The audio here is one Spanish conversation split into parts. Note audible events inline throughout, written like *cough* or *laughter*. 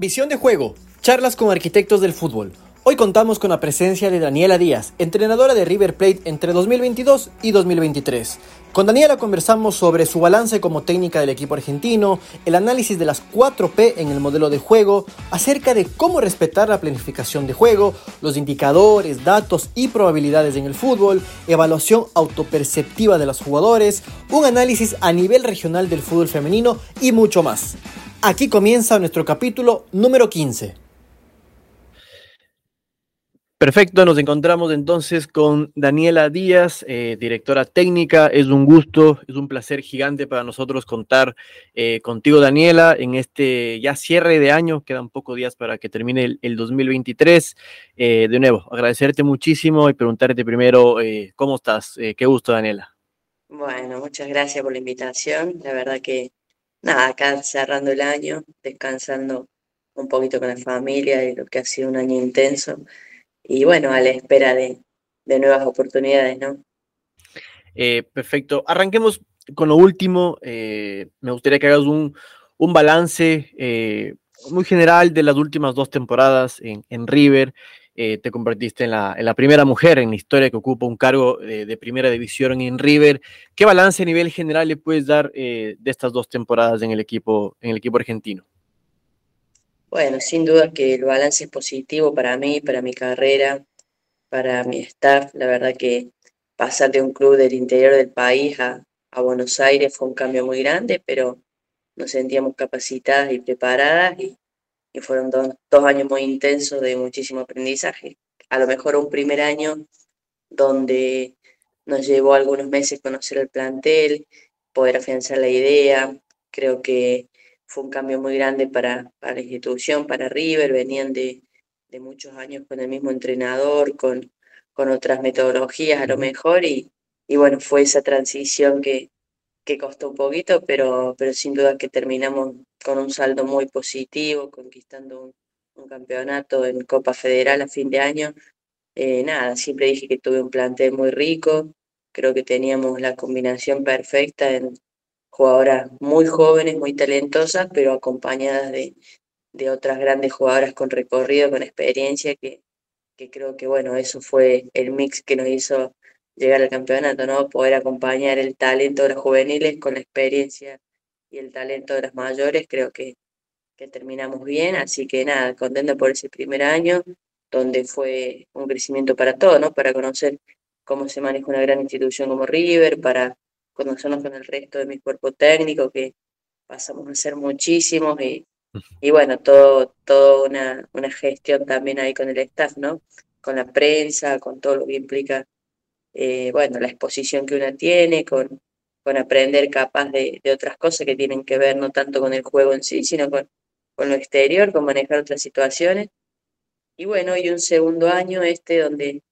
Visión de juego, charlas con arquitectos del fútbol. Hoy contamos con la presencia de Daniela Díaz, entrenadora de River Plate entre 2022 y 2023. Con Daniela conversamos sobre su balance como técnica del equipo argentino, el análisis de las 4P en el modelo de juego, acerca de cómo respetar la planificación de juego, los indicadores, datos y probabilidades en el fútbol, evaluación autoperceptiva de los jugadores, un análisis a nivel regional del fútbol femenino y mucho más. Aquí comienza nuestro capítulo número 15. Perfecto, nos encontramos entonces con Daniela Díaz, eh, directora técnica. Es un gusto, es un placer gigante para nosotros contar eh, contigo, Daniela, en este ya cierre de año. Quedan pocos días para que termine el, 2023. Eh, de nuevo, agradecerte muchísimo y preguntarte primero cómo estás. qué gusto, Daniela. Bueno, muchas gracias por la invitación. La verdad que nada, acá cerrando el año, descansando un poquito con la familia y lo que ha sido un año intenso. Y bueno, a la espera de, nuevas oportunidades, ¿no? Eh, perfecto. Arranquemos con lo último. Eh, me gustaría que hagas un, balance eh, muy general de las últimas dos temporadas en, en River. Eh, te convertiste en la, primera mujer en la historia que ocupa un cargo de, primera división en River. ¿Qué balance a nivel general le puedes dar eh, de estas dos temporadas en el equipo, en el equipo argentino? Bueno, sin duda que el balance es positivo para mí, para mi carrera, para mi staff. La verdad que pasar de un club del interior del país a, Buenos Aires fue un cambio muy grande, pero nos sentíamos capacitadas y preparadas y fueron dos, años muy intensos de muchísimo aprendizaje. A lo mejor un primer año donde nos llevó algunos meses conocer el plantel, poder afianzar la idea. Creo que fue un cambio muy grande para, para la institución, para River. Venían de, de, muchos años con el mismo entrenador, con, con otras metodologías a lo mejor. Y, y bueno, fue esa transición que, que costó un poquito, pero, pero sin duda que terminamos con un saldo muy positivo, conquistando un, campeonato en Copa Federal a fin de año. Eh, nada, siempre dije que tuve un plantel muy rico, creo que teníamos la combinación perfecta en jugadoras muy jóvenes, muy talentosas, pero acompañadas de, de otras grandes jugadoras con recorrido, con experiencia, que, que creo que bueno, eso fue el mix que nos hizo llegar al campeonato, ¿no? Poder acompañar el talento de los juveniles con la experiencia y el talento de las mayores, creo que, que terminamos bien, así que nada, contento por ese primer año, donde fue un crecimiento para todos, ¿no? Para conocer cómo se maneja una gran institución como River, para conocernos con el resto de mi cuerpo técnico, que pasamos a ser muchísimos y, y bueno, todo, todo una, una gestión también ahí con el staff, ¿no? Con la prensa, con todo lo que implica eh, bueno, la exposición que una tiene, con, con aprender capaz de, de, otras cosas que tienen que ver no tanto con el juego en sí, sino con, con lo exterior, con manejar otras situaciones. Y bueno, y un segundo año este donde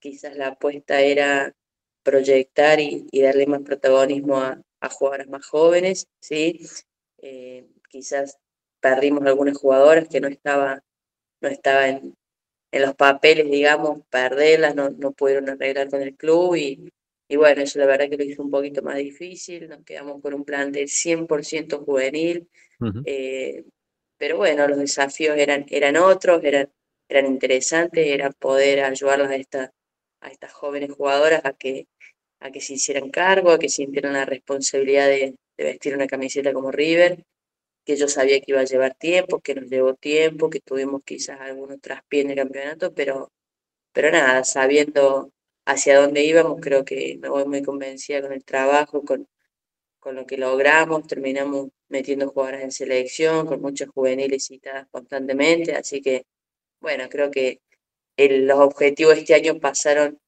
quizás la apuesta era proyectar y, y darle más protagonismo a, a jugadoras más jóvenes, ¿sí? Eh, quizás perdimos algunas jugadoras que no estaba, no estaba en, en los papeles, digamos, perderlas, no, no pudieron arreglar con el club y, y bueno, eso la verdad que lo hizo un poquito más difícil, nos quedamos con un plan de 100% juvenil, eh, pero bueno, los desafíos eran, eran otros, eran, eran interesantes, era poder ayudarlas a, esta, a estas jóvenes jugadoras a que, a que se hicieran cargo, a que sintieran la responsabilidad de, de vestir una camiseta como River que yo sabía que iba a llevar tiempo, que nos llevó tiempo, que tuvimos quizás algunos traspiés en el campeonato, pero, pero nada, sabiendo hacia dónde íbamos, creo que me voy muy convencida con el trabajo, con, con lo que logramos, terminamos metiendo jugadoras en selección, con muchas juveniles citadas constantemente, así que bueno, creo que los objetivos este año pasaron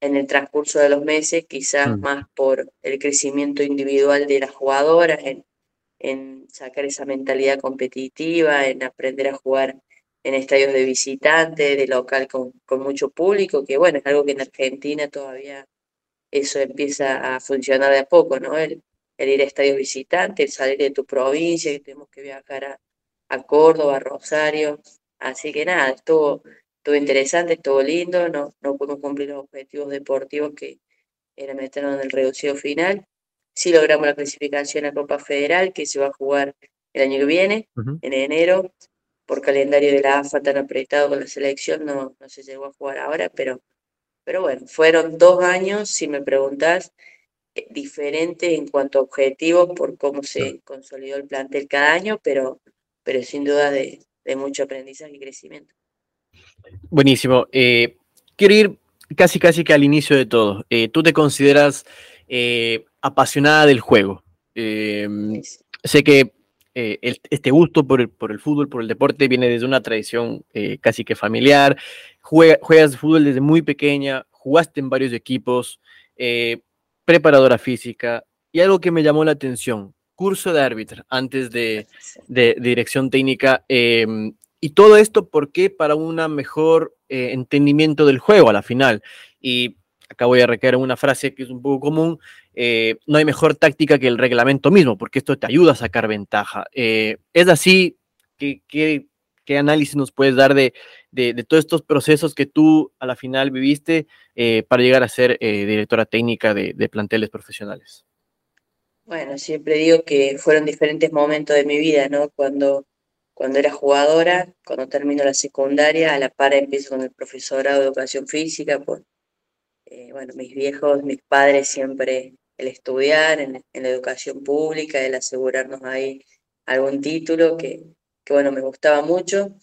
en el transcurso de los meses, quizás mm. más por el crecimiento individual de las jugadoras, en, en sacar esa mentalidad competitiva, en aprender a jugar en estadios de visitante, de local con, con, mucho público, que bueno, es algo que en Argentina todavía eso empieza a funcionar de a poco, ¿no? El, ir a estadios visitantes, el salir de tu provincia, que tenemos que viajar a, a Córdoba, a Rosario. Así que nada, estuvo, estuvo interesante, estuvo lindo, no, no pudimos cumplir los objetivos deportivos que era meternos en el reducido final, Sí logramos la clasificación a Copa Federal, que se va a jugar el año que viene, en enero. por calendario de la AFA tan apretado con la selección, no, no se llegó a jugar ahora, pero, pero bueno, fueron dos años, si me preguntas, eh, diferentes en cuanto a objetivos por cómo se consolidó el plantel cada año, pero, pero sin duda de, mucho aprendizaje y crecimiento. Buenísimo. Eh, quiero ir casi casi que al inicio de todo. Eh, ¿Tú te consideras apasionada del juego? sé que eh, este gusto por el, por el, fútbol, por el deporte, viene desde una tradición eh, casi que familiar. juegas fútbol desde muy pequeña, jugaste en varios equipos, eh, preparadora física, y algo que me llamó la atención, curso de árbitro antes de, de, dirección técnica. Em, y todo esto, ¿por qué? Para un mejor entendimiento del juego a la final. Y acá voy a recaer una frase que es un poco común, eh, no hay mejor táctica que el reglamento mismo, porque esto te ayuda a sacar ventaja. Eh, ¿Es así? ¿Qué, qué, análisis nos puedes dar de, de, todos estos procesos que tú a la final viviste eh, para llegar a ser directora técnica de, de, planteles profesionales? Bueno, siempre digo que fueron diferentes momentos de mi vida, ¿no? Cuando, cuando era jugadora, cuando termino la secundaria, a la par empiezo con el profesorado de educación física, por, bueno, mis viejos, mis padres siempre el estudiar en, la educación pública, el asegurarnos ahí algún título que, bueno, me gustaba mucho.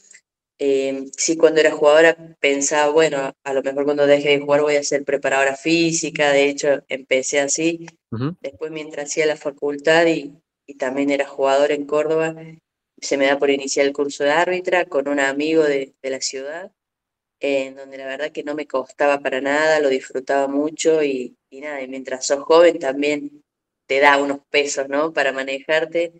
Eh, sí, cuando era jugadora pensaba, bueno, a, lo mejor cuando deje de jugar voy a ser preparadora física, de hecho empecé así. Después mientras hacía la facultad y, también era jugador en Córdoba, se me da por iniciar el curso de árbitra con un amigo de, de la ciudad en donde la verdad que no me costaba para nada, lo disfrutaba mucho y, nada, y mientras sos joven también te da unos pesos, ¿no? Para manejarte.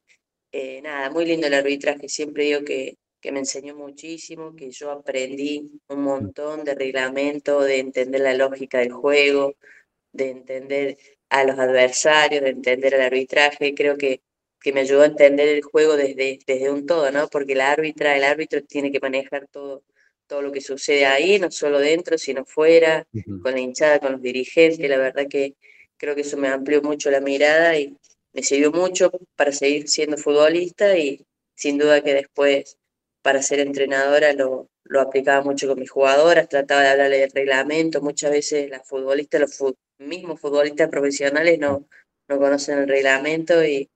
Eh, nada, muy lindo el arbitraje, siempre digo que, que me enseñó muchísimo, que yo aprendí un montón de reglamento, de entender la lógica del juego, de entender a los adversarios, de entender el arbitraje, creo que, que me ayudó a entender el juego desde, desde un todo, ¿no? Porque el árbitra, el árbitro tiene que manejar todo todo lo que sucede ahí, no solo dentro, sino fuera, con la hinchada, con los dirigentes. La verdad que creo que eso me amplió mucho la mirada y me sirvió mucho para seguir siendo futbolista y sin duda que después para ser entrenadora lo, lo aplicaba mucho con mis jugadoras, trataba de hablarle del reglamento. Muchas veces las futbolistas, los mismos futbolistas profesionales no, no conocen el reglamento y,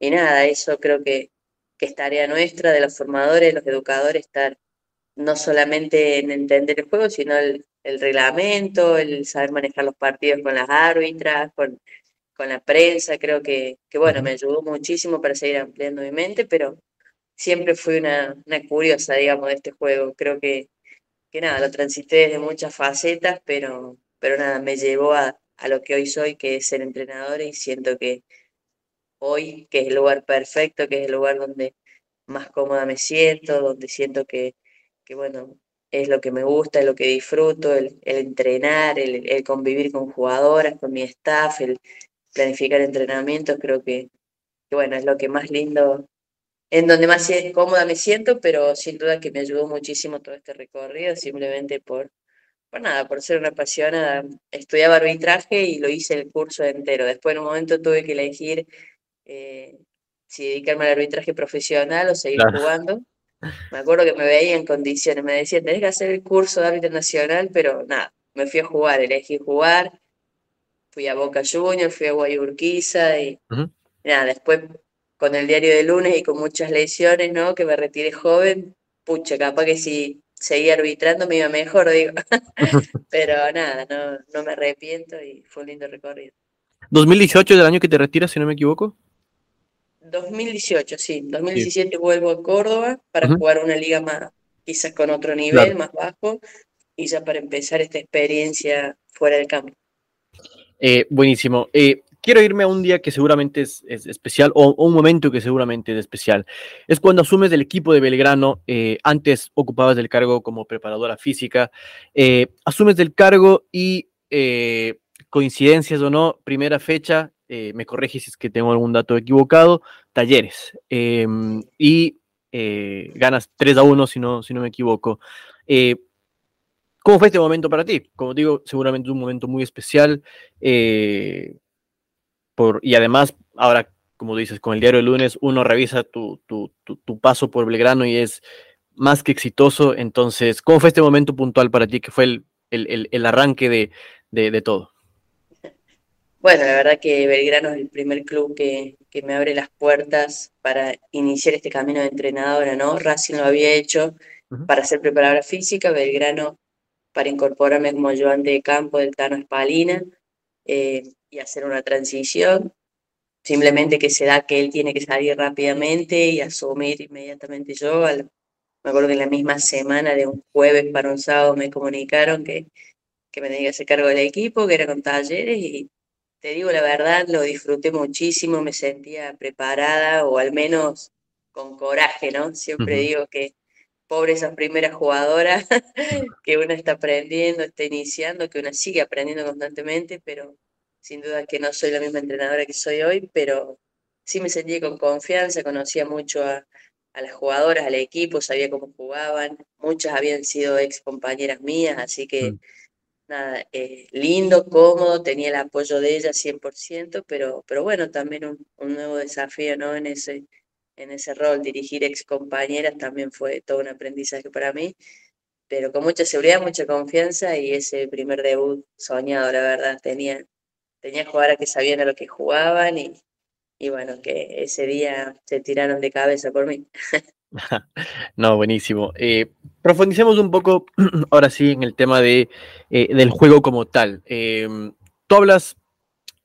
y nada, eso creo que, que es tarea nuestra, de los formadores, los educadores, estar no solamente en entender el juego, sino el, reglamento, el saber manejar los partidos con las árbitras, con, con la prensa, creo que, que, bueno, me ayudó muchísimo para seguir ampliando mi mente, pero siempre fui una, una curiosa, digamos, de este juego. Creo que, que nada, lo transité desde muchas facetas, pero, pero nada, me llevó a, a lo que hoy soy, que es ser entrenador, y siento que hoy, que es el lugar perfecto, que es el lugar donde más cómoda me siento, donde siento que, que bueno, es lo que me gusta, es lo que disfruto, el, entrenar, el, convivir con jugadoras, con mi staff, el planificar entrenamientos, creo que, bueno, es lo que más lindo, en donde más cómoda me siento, pero sin duda que me ayudó muchísimo todo este recorrido, simplemente por, por nada, por ser una apasionada. Estudiaba arbitraje y lo hice el curso entero. Después en un momento tuve que elegir eh, si dedicarme al arbitraje profesional o seguir jugando. Me acuerdo que me veía en condiciones, me decían, tenés que hacer el curso de árbitro nacional, pero nada, me fui a jugar, elegí jugar, fui a Boca Juniors, fui a Guayurquiza y nada, después con el diario de lunes y con muchas lesiones, ¿no? Que me retiré joven, pucha, capaz que si seguía arbitrando me iba mejor, digo. *laughs* pero nada, no, no me arrepiento y fue un lindo recorrido. ¿2018 es el año que te retiras, si no me equivoco? 2018, sí. 2017 vuelvo a Córdoba para jugar una liga más, quizás con otro nivel, más bajo, y ya para empezar esta experiencia fuera del campo. Eh, buenísimo. Eh, quiero irme a un día que seguramente es, especial, o, un momento que seguramente es especial. Es cuando asumes del equipo de Belgrano, eh, antes ocupabas el cargo como preparadora física, asumes del cargo y coincidencias o no, primera fecha, eh, me corrige si es que tengo algún dato equivocado, Talleres. Em, y eh, ganas 3 a 1, si no, si no me equivoco. Eh, ¿Cómo fue este momento para ti? Como digo, seguramente un momento muy especial. por, y además, ahora, como dices, con el diario de lunes, uno revisa tu, tu, tu, paso por Belgrano y es más que exitoso. Entonces, ¿cómo fue este momento puntual para ti, que fue el, el, el arranque de, de, todo? Bueno, la verdad que Belgrano es el primer club que, que, me abre las puertas para iniciar este camino de entrenadora, ¿no? Racing lo había hecho para ser preparadora física, Belgrano para incorporarme como ayudante de campo del Tano Espalina eh, y hacer una transición. Simplemente que se da que él tiene que salir rápidamente y asumir inmediatamente yo. me acuerdo que en la misma semana de un jueves para un sábado me comunicaron que, que me tenía que hacer cargo del equipo, que era con talleres y te digo la verdad, lo disfruté muchísimo, me sentía preparada o al menos con coraje, ¿no? Siempre digo que pobre esas primeras jugadoras *laughs* que una está aprendiendo, está iniciando, que una sigue aprendiendo constantemente, pero sin duda que no soy la misma entrenadora que soy hoy, pero sí me sentí con confianza, conocía mucho a, las jugadoras, al equipo, sabía cómo jugaban, muchas habían sido ex compañeras mías, así que mm. Eh, lindo, cómodo, tenía el apoyo de ellas 100%, pero, pero bueno, también un, un nuevo desafío ¿no? en ese en ese rol, dirigir ex compañeras también fue todo un aprendizaje para mí, pero con mucha seguridad, mucha confianza y ese primer debut soñado, la verdad, tenía, tenía jugadoras que sabían a lo que jugaban y, y bueno, que ese día se tiraron de cabeza por mí. *laughs* *laughs* No, buenísimo. Eh, profundicemos un poco *clears throat* ahora sí en el tema de, eh, del juego como tal. Eh, tú hablas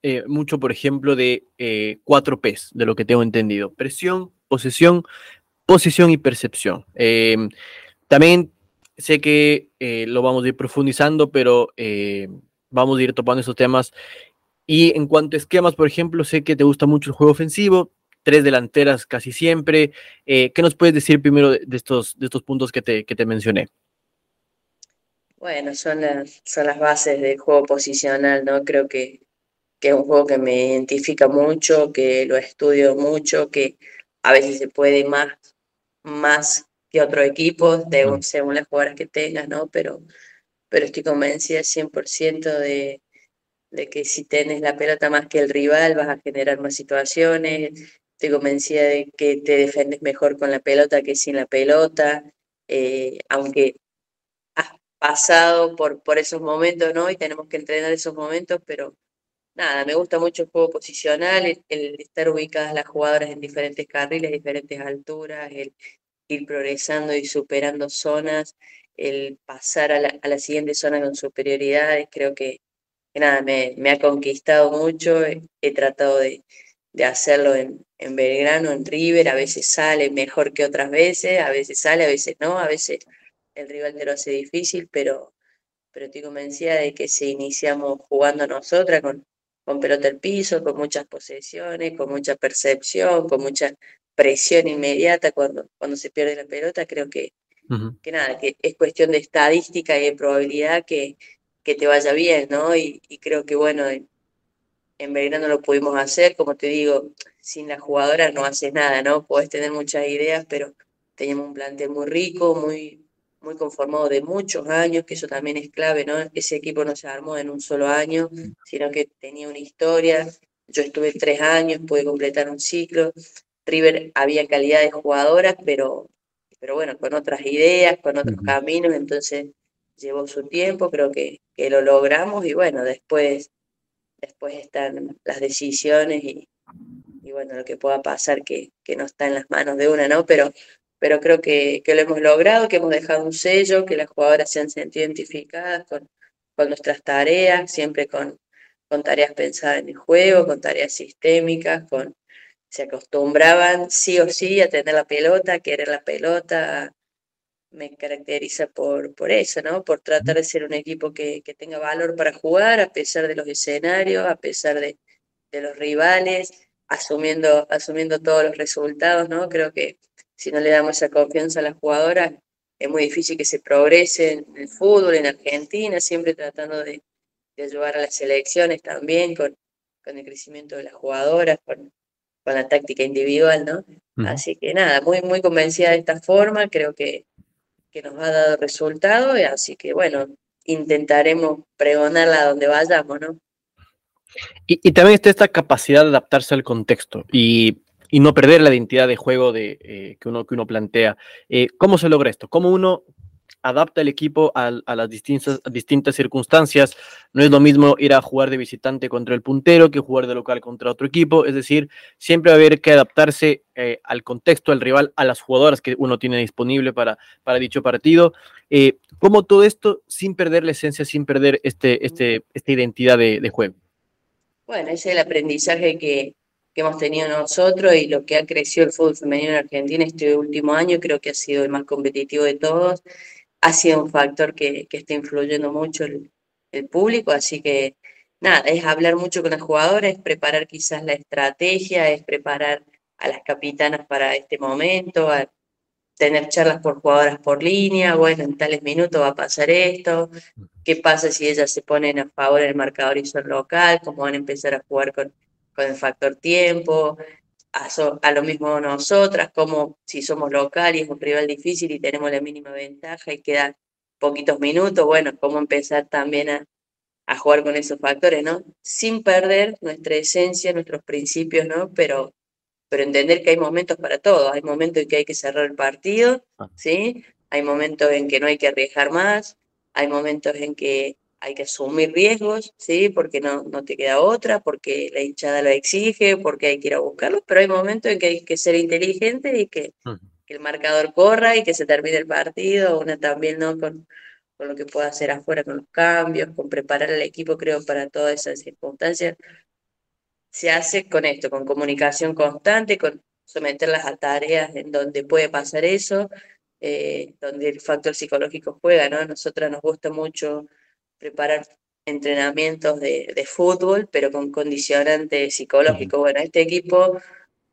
eh, mucho, por ejemplo, de cuatro P's, de lo que tengo entendido. Presión, posesión, posición y percepción. Em, también sé que eh, lo vamos a ir profundizando, pero eh, vamos a ir topando esos temas. Y en cuanto a esquemas, por ejemplo, sé que te gusta mucho el juego ofensivo, tres delanteras casi siempre. Eh, ¿Qué nos puedes decir primero de, estos, de estos puntos que te, que te mencioné? Bueno, son las, son las bases del juego posicional, ¿no? Creo que, que es un juego que me identifica mucho, que lo estudio mucho, que a veces se puede más, más que otro equipo, de, según las jugadoras que tengas, ¿no? Pero, pero estoy convencida 100% de, de que si tienes la pelota más que el rival vas a generar más situaciones, estoy convencida de que te defendes mejor con la pelota que sin la pelota, eh, aunque has pasado por, por esos momentos, ¿no? Y tenemos que entrenar esos momentos, pero nada, me gusta mucho el juego posicional, el, estar ubicadas las jugadoras en diferentes carriles, diferentes alturas, el ir progresando y superando zonas, el pasar a la, siguiente zona con superioridades, creo que, nada, me, me, ha conquistado mucho, he, tratado de, de hacerlo en, en, Belgrano, en River, a veces sale mejor que otras veces, a veces sale, a veces no, a veces el rival te lo hace difícil, pero, pero estoy convencida de que si iniciamos jugando nosotras con, con pelota al piso, con muchas posesiones, con mucha percepción, con mucha presión inmediata cuando, cuando se pierde la pelota, creo que, que nada, que es cuestión de estadística y de probabilidad que, que te vaya bien, ¿no? Y, creo que bueno, en, en Belgrano lo pudimos hacer, como te digo, sin la jugadora no haces nada, ¿no? Puedes tener muchas ideas, pero teníamos un plantel muy rico, muy, muy conformado de muchos años, que eso también es clave, ¿no? Ese equipo no se armó en un solo año, sino que tenía una historia. Yo estuve tres años, pude completar un ciclo. River había calidad de jugadoras, pero, pero bueno, con otras ideas, con otros caminos, entonces llevó su tiempo, creo que, que lo logramos y bueno, después, después están las decisiones y, bueno, lo que pueda pasar que, no está en las manos de una, ¿no? Pero pero creo que, lo hemos logrado, que hemos dejado un sello, que las jugadoras se han sentido identificadas con, nuestras tareas, siempre con, con tareas pensadas en el juego, con tareas sistémicas, con se acostumbraban sí o sí a tener la pelota, a querer la pelota, me caracteriza por, por eso, ¿no? Por tratar de ser un equipo que, que tenga valor para jugar, a pesar de los escenarios, a pesar de, de los rivales, asumiendo, asumiendo todos los resultados, ¿no? Creo que si no le damos esa confianza a las jugadoras, es muy difícil que se progrese en el fútbol, en Argentina, siempre tratando de, ayudar a las selecciones también con, con, el crecimiento de las jugadoras, con, con la táctica individual, ¿no? Así que nada, muy, muy convencida de esta forma, creo que, que nos ha dado resultado, así que bueno, intentaremos pregonarla donde vayamos, ¿no? Y, y, también está esta capacidad de adaptarse al contexto. Y y no perder la identidad de juego de, eh, que, uno, que uno plantea. Eh, ¿Cómo se logra esto? ¿Cómo uno adapta el equipo a, las distintas, distintas circunstancias? No es lo mismo ir a jugar de visitante contra el puntero que jugar de local contra otro equipo. Es decir, siempre va a haber que adaptarse eh, al contexto, al rival, a las jugadoras que uno tiene disponible para, para dicho partido. ¿Cómo todo esto sin perder la esencia, sin perder este, este, esta identidad de juego? Bueno, ese es el aprendizaje que, hemos tenido nosotros y lo que ha crecido el fútbol femenino en Argentina este último año, creo que ha sido el más competitivo de todos, ha sido un factor que, está influyendo mucho el, público, así que nada, es hablar mucho con las jugadoras, es preparar quizás la estrategia, es preparar a las capitanas para este momento, a tener charlas por jugadoras por línea, bueno, en tales minutos va a pasar esto, qué pasa si ellas se ponen a favor del marcador y son local, cómo van a empezar a jugar con con el factor tiempo, a, lo mismo nosotras, como si somos local y es un rival difícil y tenemos la mínima ventaja y quedan poquitos minutos, bueno, cómo empezar también a, a jugar con esos factores, ¿no? Sin perder nuestra esencia, nuestros principios, ¿no? Pero, pero entender que hay momentos para todo, hay momentos en que hay que cerrar el partido, ah. ¿sí? Hay momentos en que no hay que arriesgar más, hay momentos en que hay que asumir riesgos, ¿sí? Porque no, no te queda otra, porque la hinchada lo exige, porque hay que ir a buscarlo, pero hay momentos en que hay que ser inteligente y que, el marcador corra y que se termine el partido, una también, ¿no? Con, con lo que pueda hacer afuera, con los cambios, con preparar al equipo, creo, para todas esas circunstancias. Se hace con esto, con comunicación constante, con someterlas a tareas en donde puede pasar eso, eh, donde el factor psicológico juega, ¿no? A nosotras nos gusta mucho preparar entrenamientos de, de fútbol, pero con condicionante psicológico. Bueno, este equipo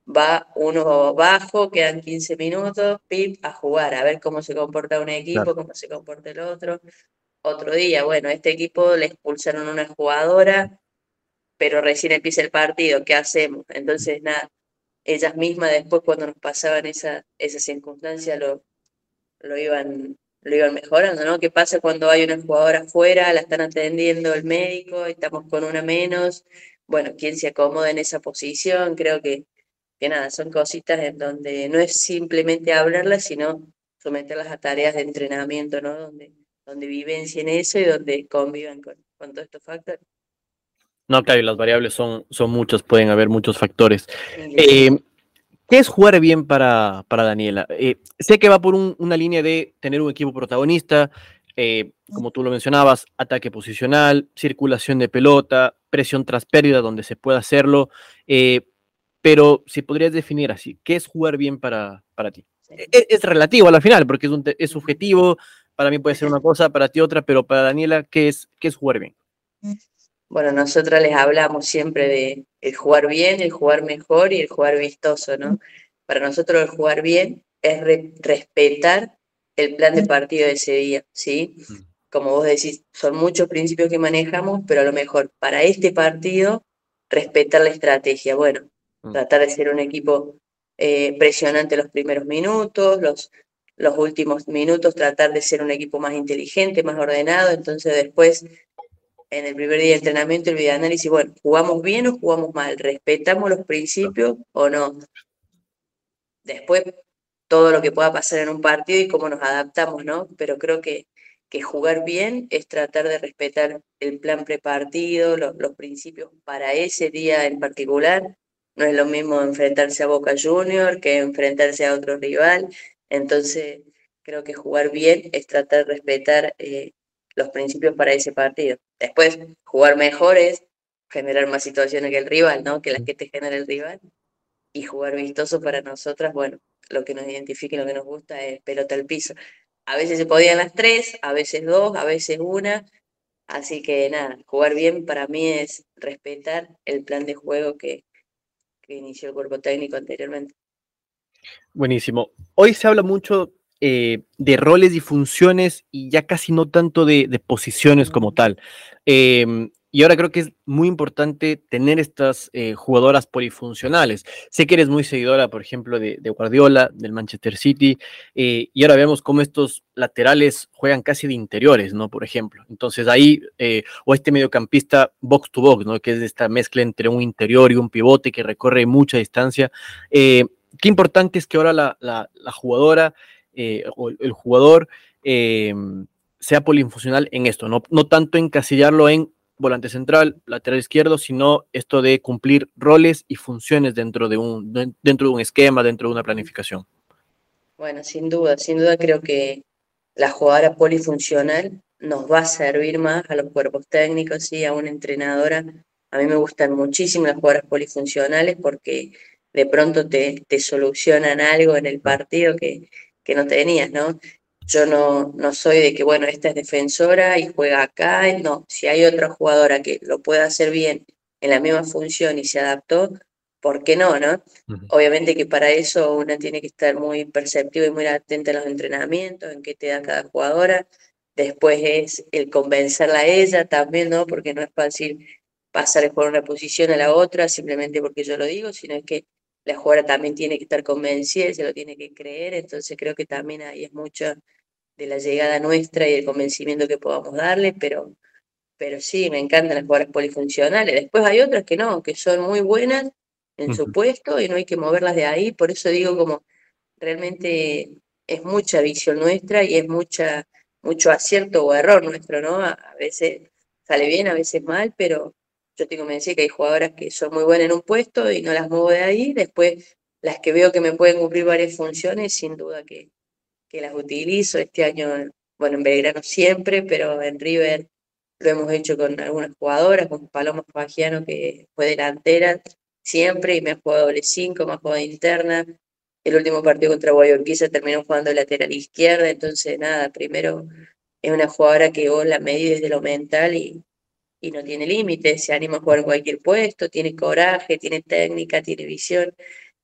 va uno bajo, quedan 15 minutos, pip, a jugar, a ver cómo se comporta un equipo, cómo se comporta el otro. Otro día, bueno, este equipo le expulsaron una jugadora, pero recién empieza el partido, ¿qué hacemos? Entonces, nada, ellas mismas después cuando nos pasaban esa, esa circunstancia lo, lo iban lo iban mejorando, ¿no? ¿Qué pasa cuando hay una jugadora afuera, la están atendiendo el médico, estamos con una menos? Bueno, ¿quién se acomoda en esa posición? Creo que, que nada, son cositas en donde no es simplemente hablarlas, sino someterlas a tareas de entrenamiento, ¿no? Donde, donde vivencien eso y donde convivan con, con todos estos factores. No, claro, las variables son, son muchas, pueden haber muchos factores. Eh, ¿Qué es jugar bien para, para Daniela? Eh, sé que va por una línea de tener un equipo protagonista, eh, como tú lo mencionabas, ataque posicional, circulación de pelota, presión tras pérdida donde se pueda hacerlo, eh, pero si podrías definir así, ¿qué es jugar bien para, para ti? Es, es, relativo a la final, porque es, un, es subjetivo, para mí puede ser una cosa, para ti otra, pero para Daniela, ¿qué es, qué es jugar bien? Bueno, nosotros les hablamos siempre de el jugar bien, el jugar mejor y el jugar vistoso, ¿no? Para nosotros el jugar bien es respetar el plan de partido de ese día, ¿sí? Como vos decís, son muchos principios que manejamos, pero a lo mejor para este partido, respetar la estrategia. Bueno, mm. tratar de ser un equipo eh, presionante los primeros minutos, los, los últimos minutos, tratar de ser un equipo más inteligente, más ordenado, entonces después en el primer día de entrenamiento el videoanálisis, bueno, ¿jugamos bien o jugamos mal? ¿Respetamos los principios o no? Después, todo lo que pueda pasar en un partido y cómo nos adaptamos, ¿no? Pero creo que, que jugar bien es tratar de respetar el plan prepartido, los, los principios para ese día en particular. No es lo mismo enfrentarse a Boca Junior que enfrentarse a otro rival. Entonces, creo que jugar bien es tratar de respetar eh, los principios para ese partido. Después, jugar mejor es generar más situaciones que el rival, ¿no? Que las que te genera el rival. Y jugar vistoso para nosotras, bueno, lo que nos identifica y lo que nos gusta es pelota al piso. A veces se podían las tres, a veces dos, a veces una. Así que nada, jugar bien para mí es respetar el plan de juego que, que inició el cuerpo técnico anteriormente. Buenísimo. Hoy se habla mucho eh, de roles y funciones y ya casi no tanto de, posiciones como tal. Em, y ahora creo que es muy importante tener estas eh, jugadoras polifuncionales. Sé que eres muy seguidora, por ejemplo, de, Guardiola, del Manchester City, eh, y ahora vemos cómo estos laterales juegan casi de interiores, ¿no? Por ejemplo. Entonces ahí, eh, o este mediocampista box to box, ¿no? Que es esta mezcla entre un interior y un pivote que recorre mucha distancia. qué importante es que ahora la, la, la jugadora o el jugador sea polifuncional en esto, no, no tanto encasillarlo en volante central, lateral izquierdo, sino esto de cumplir roles y funciones dentro de un, dentro de un esquema, dentro de una planificación. Bueno, sin duda, sin duda creo que la jugadora polifuncional nos va a servir más a los cuerpos técnicos y a una entrenadora. A mí me gustan muchísimo las jugadoras polifuncionales porque de pronto te, te solucionan algo en el partido que, que no tenías, ¿no? Yo no, no soy de que, bueno, esta es defensora y juega acá. No, si hay otra jugadora que lo pueda hacer bien en la misma función y se adaptó, ¿por qué no, no? Obviamente que para eso una tiene que estar muy perceptiva y muy atenta a los entrenamientos, en qué te da cada jugadora. Después es el convencerla a ella también, ¿no? Porque no es fácil pasar por una posición a la otra simplemente porque yo lo digo, sino es que la jugadora también tiene que estar convencida, se lo tiene que creer, entonces creo que también ahí es mucho de la llegada nuestra y el convencimiento que podamos darle, pero, pero sí, me encantan las jugadoras polifuncionales. Después hay otras que no, que son muy buenas en su puesto y no hay que moverlas de ahí, por eso digo como realmente es mucha visión nuestra y es mucha mucho acierto o error nuestro, ¿no? A, veces sale bien, a veces mal, pero yo tengo que decir que hay jugadoras que son muy buenas en un puesto y no las muevo de ahí, después las que veo que me pueden cumplir varias funciones, sin duda que, que las utilizo. Este año, bueno, en Belgrano siempre, pero en River lo hemos hecho con algunas jugadoras, con Paloma Fagiano, que fue delantera siempre y me ha jugado doble 5, me ha jugado interna. El último partido contra Guayaquil terminó jugando lateral izquierda, entonces nada, primero es una jugadora que vos la medís desde lo mental y, y no tiene límites, se anima a jugar en cualquier puesto, tiene coraje, tiene técnica, tiene visión.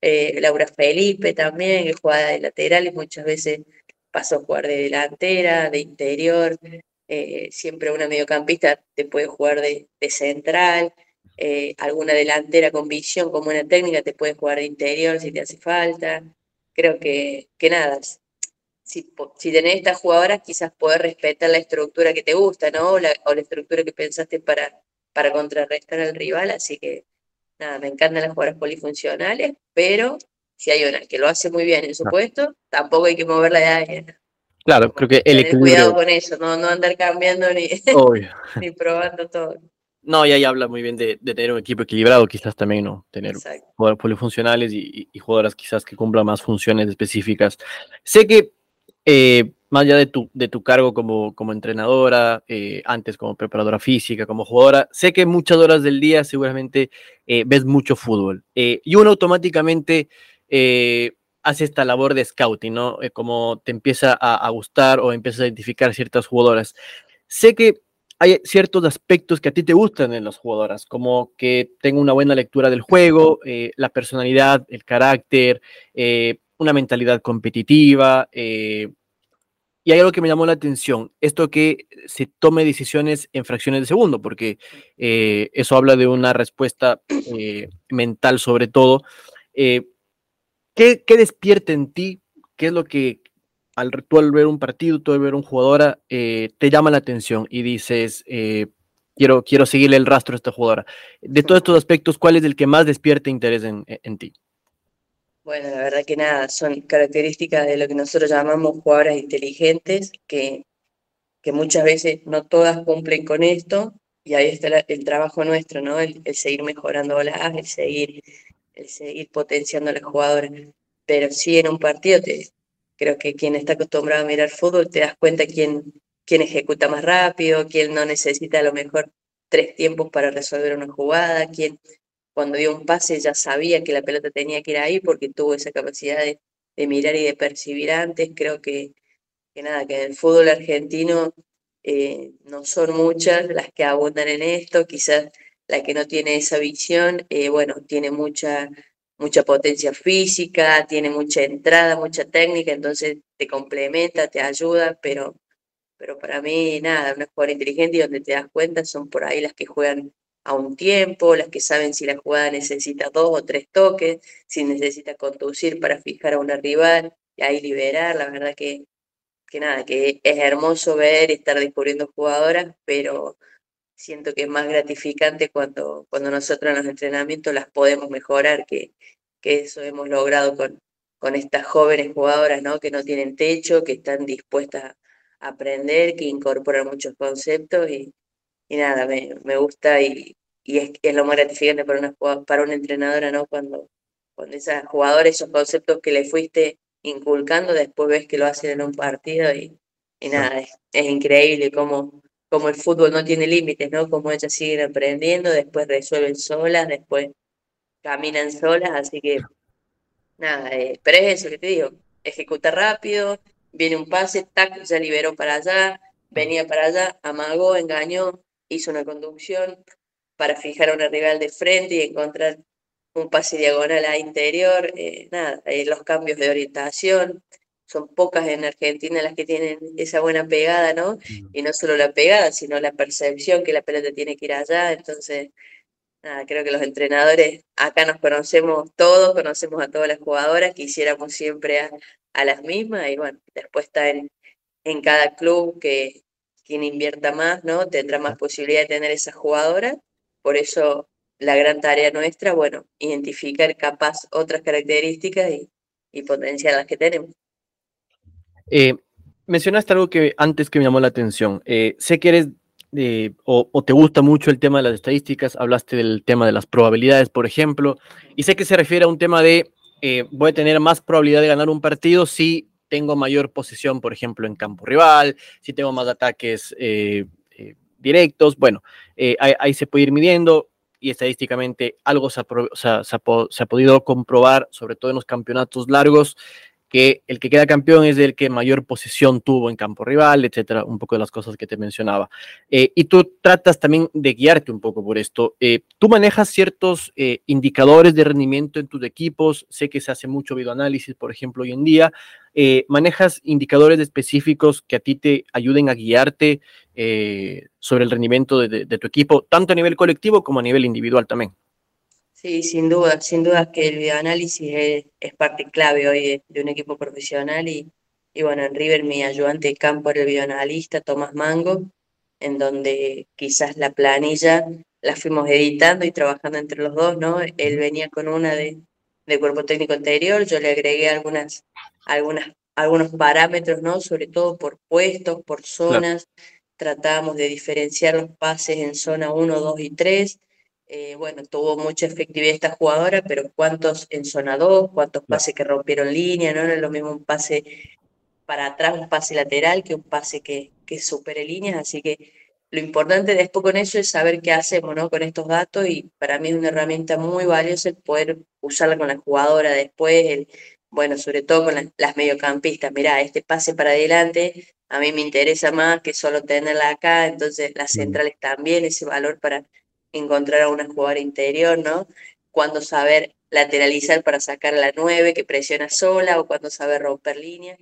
Eh, Laura Felipe también, que juega de lateral y muchas veces pasó a jugar de delantera, de interior, eh, siempre una mediocampista te puede jugar de, central, eh, alguna delantera con visión, como una técnica, te puede jugar de interior si te hace falta. Creo que, que nada, si, si tenés estas jugadoras, quizás poder respetar la estructura que te gusta, ¿no? O la, o la estructura que pensaste para, para contrarrestar al rival, así que nada, me encantan las jugadoras polifuncionales, pero si hay una que lo hace muy bien en su puesto, tampoco hay que moverla de ahí. Claro, creo que el equilibrio... Cuidado con eso, no, no andar cambiando ni, *laughs* ni probando todo. No, ya, ya habla muy bien de, tener un equipo equilibrado, quizás también, ¿no? Tener jugadores polifuncionales y, y, jugadoras quizás que cumplan más funciones específicas. Sé que eh, más allá de tu, de tu cargo como, como entrenadora, eh, antes como preparadora física, como jugadora, sé que muchas horas del día seguramente eh, ves mucho fútbol eh, y uno automáticamente hace esta labor de scouting, ¿no? como te empieza a, gustar o empiezas a identificar ciertas jugadoras. Sé que hay ciertos aspectos que a ti te gustan en las jugadoras, como que tenga una buena lectura del juego, la personalidad, el carácter, una mentalidad competitiva, y hay algo que me llamó la atención, esto que se tome decisiones en fracciones de segundo, porque eh, eso habla de una respuesta eh, mental sobre todo. Eh, ¿qué, ¿qué, despierta en ti? ¿Qué es lo que al, tú al ver un partido, tú al ver un jugadora, te llama la atención y dices, quiero, quiero seguirle el rastro a esta jugadora? De todos estos aspectos, ¿cuál es el que más despierta interés en, en ti? Bueno, la verdad que nada, son características de lo que nosotros llamamos jugadoras inteligentes, que, que muchas veces no todas cumplen con esto, y ahí está el trabajo nuestro, ¿no? El, seguir mejorando las, el seguir, el seguir potenciando a las jugadoras. Pero sí en un partido, te, creo que quien está acostumbrado a mirar fútbol, te das cuenta quién, quién ejecuta más rápido, quién no necesita a lo mejor tres tiempos para resolver una jugada, quién cuando dio un pase ya sabía que la pelota tenía que ir ahí porque tuvo esa capacidad de, mirar y de percibir antes. Creo que, que nada, que en el fútbol argentino eh, no son muchas las que abundan en esto, quizás la que no tiene esa visión, eh, bueno, tiene mucha, mucha potencia física, tiene mucha entrada, mucha técnica, entonces te complementa, te ayuda, pero pero para mí nada, una jugadora inteligente y donde te das cuenta son por ahí las que juegan a un tiempo, las que saben si la jugada necesita dos o tres toques, si necesita conducir para fijar a una rival y ahí liberar, la verdad que, que nada, que es hermoso ver y estar descubriendo jugadoras, pero siento que es más gratificante cuando, cuando nosotros en los entrenamientos las podemos mejorar, que, que eso hemos logrado con, con estas jóvenes jugadoras, ¿no? Que no tienen techo, que están dispuestas a aprender, que incorporan muchos conceptos y, y nada, me, me gusta y, y es, es, lo más gratificante para una, para una entrenadora, ¿no? Cuando, cuando esas jugadores, esos conceptos que le fuiste inculcando, después ves que lo hacen en un partido y, y nada, es, es increíble cómo, cómo el fútbol no tiene límites, ¿no? Cómo ellas siguen aprendiendo, después resuelven solas, después caminan solas, así que nada, eh, pero es eso que te digo, ejecuta rápido, viene un pase, tac, ya liberó para allá, venía para allá, amagó, engañó, hizo una conducción para fijar a una rival de frente y encontrar un pase diagonal a interior, eh, nada, eh, los cambios de orientación, son pocas en Argentina las que tienen esa buena pegada, ¿no? Y no solo la pegada, sino la percepción que la pelota tiene que ir allá, entonces nada, creo que los entrenadores acá nos conocemos todos, conocemos a todas las jugadoras, quisiéramos siempre a, a las mismas y bueno, después está en, en cada club que quien invierta más, ¿no? Tendrá más posibilidad de tener esas jugadoras, por eso la gran tarea nuestra, bueno, identificar capaz otras características y, y potenciar las que tenemos. Eh, mencionaste algo que antes que me llamó la atención. Eh, sé que eres o, te gusta mucho el tema de las estadísticas, hablaste del tema de las probabilidades, por ejemplo, y sé que se refiere a un tema de eh, voy a tener más probabilidad de ganar un partido si tengo mayor posición, por ejemplo, en campo rival, si tengo más ataques eh, eh, directos, bueno, ahí, ahí, se puede ir midiendo y estadísticamente algo se ha, se ha podido comprobar, sobre todo en los campeonatos largos, que el que queda campeón es el que mayor posición tuvo en campo rival, etcétera, un poco de las cosas que te mencionaba. Eh, y tú tratas también de guiarte un poco por esto. Eh, tú manejas ciertos eh, indicadores de rendimiento en tus equipos, sé que se hace mucho videoanálisis, por ejemplo, hoy en día. ¿Manejas indicadores específicos que a ti te ayuden a guiarte sobre el rendimiento de tu equipo, tanto a nivel colectivo como a nivel individual también? Sí, sin duda, sin duda que el videoanálisis es, es parte clave hoy de, un equipo profesional y, y, bueno, en River mi ayudante de campo era el videoanalista Tomás Mango, en donde quizás la planilla la fuimos editando y trabajando entre los dos, ¿no? Él venía con una de, de cuerpo técnico anterior, yo le agregué algunas, algunas, algunos parámetros, ¿no? Sobre todo por puestos, por zonas, tratábamos de diferenciar los pases en zona 1, 2 y 3 eh, bueno, tuvo mucha efectividad esta jugadora, pero ¿cuántos en zona 2? ¿Cuántos pases que rompieron línea? No era lo mismo un pase para atrás, un pase lateral, que un pase que, que supere líneas. Así que lo importante después con eso es saber qué hacemos ¿no? con estos datos y para mí es una herramienta muy valiosa el poder usarla con la jugadora después, el, bueno, sobre todo con las mediocampistas. Mirá, este pase para adelante a mí me interesa más que solo tenerla acá, entonces las centrales también, ese valor para encontrar a una jugadora interior, ¿no? Cuando saber lateralizar para sacar a la 9 que presiona sola o cuando saber romper líneas.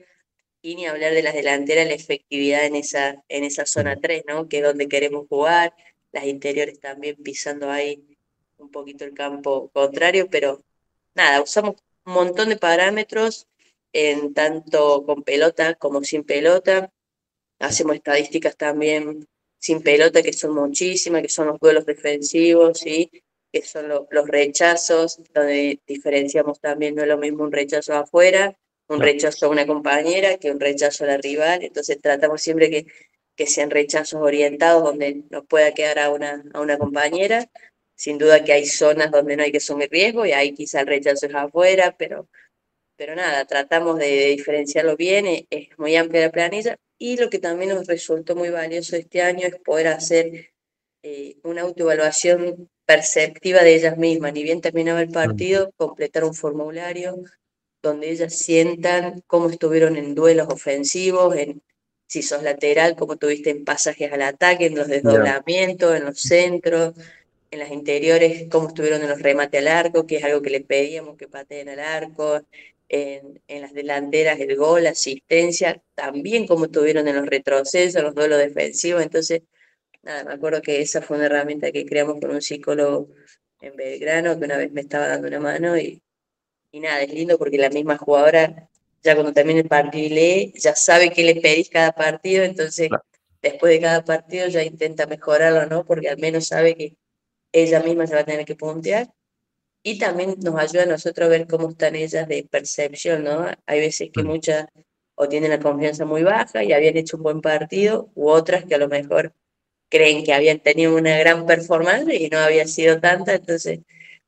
Y ni hablar de las delanteras, la efectividad en esa, en esa zona 3, ¿no? Que es donde queremos jugar. Las interiores también pisando ahí un poquito el campo contrario, pero nada, usamos un montón de parámetros en tanto con pelota como sin pelota. Hacemos estadísticas también sin pelota, que son muchísimas, que son los duelos defensivos, ¿sí? que son los rechazos, donde diferenciamos también, no es lo mismo un rechazo afuera, un rechazo a una compañera que un rechazo a la rival, entonces tratamos siempre que, que sean rechazos orientados donde nos pueda quedar a una, a una compañera, sin duda que hay zonas donde no hay que asumir riesgo y ahí quizá el rechazo es afuera, pero, pero nada, tratamos de, diferenciarlo bien, es muy amplia la planilla, y lo que también nos resultó muy valioso este año es poder hacer eh, una autoevaluación perceptiva de ellas mismas. Ni bien terminaba el partido, completar un formulario donde ellas sientan cómo estuvieron en duelos ofensivos, en si sos lateral, cómo tuviste en pasajes al ataque, en los desdoblamientos, en los centros, en las interiores, cómo estuvieron en los remates al arco, que es algo que le pedíamos que pateen al arco, en, en, las delanteras el gol, asistencia, también como tuvieron en los retrocesos, los duelos defensivos. Entonces, nada, me acuerdo que esa fue una herramienta que creamos con un psicólogo en Belgrano, que una vez me estaba dando una mano y, y nada, es lindo porque la misma jugadora, ya cuando termina el partido lee, ya sabe qué le pedís cada partido, entonces después de cada partido ya intenta mejorarlo, ¿no? Porque al menos sabe que ella misma se va a tener que puntear y también nos ayuda a nosotros a ver cómo están ellas de percepción, ¿no? Hay veces que muchas o tienen la confianza muy baja y habían hecho un buen partido, u otras que a lo mejor creen que habían tenido una gran performance y no había sido tanta, entonces,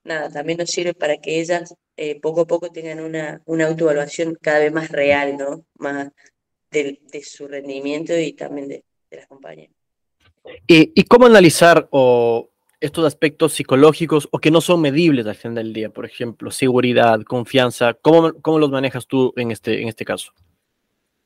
nada, también nos sirve para que ellas eh, poco a poco tengan una, una autoevaluación cada vez más real, ¿no? Más de, su rendimiento y también de, de las compañeras. ¿Y, ¿Y cómo analizar o estos aspectos psicológicos o que no son medibles al final del día, por ejemplo, seguridad, confianza, ¿cómo, cómo los manejas tú en este, en este caso?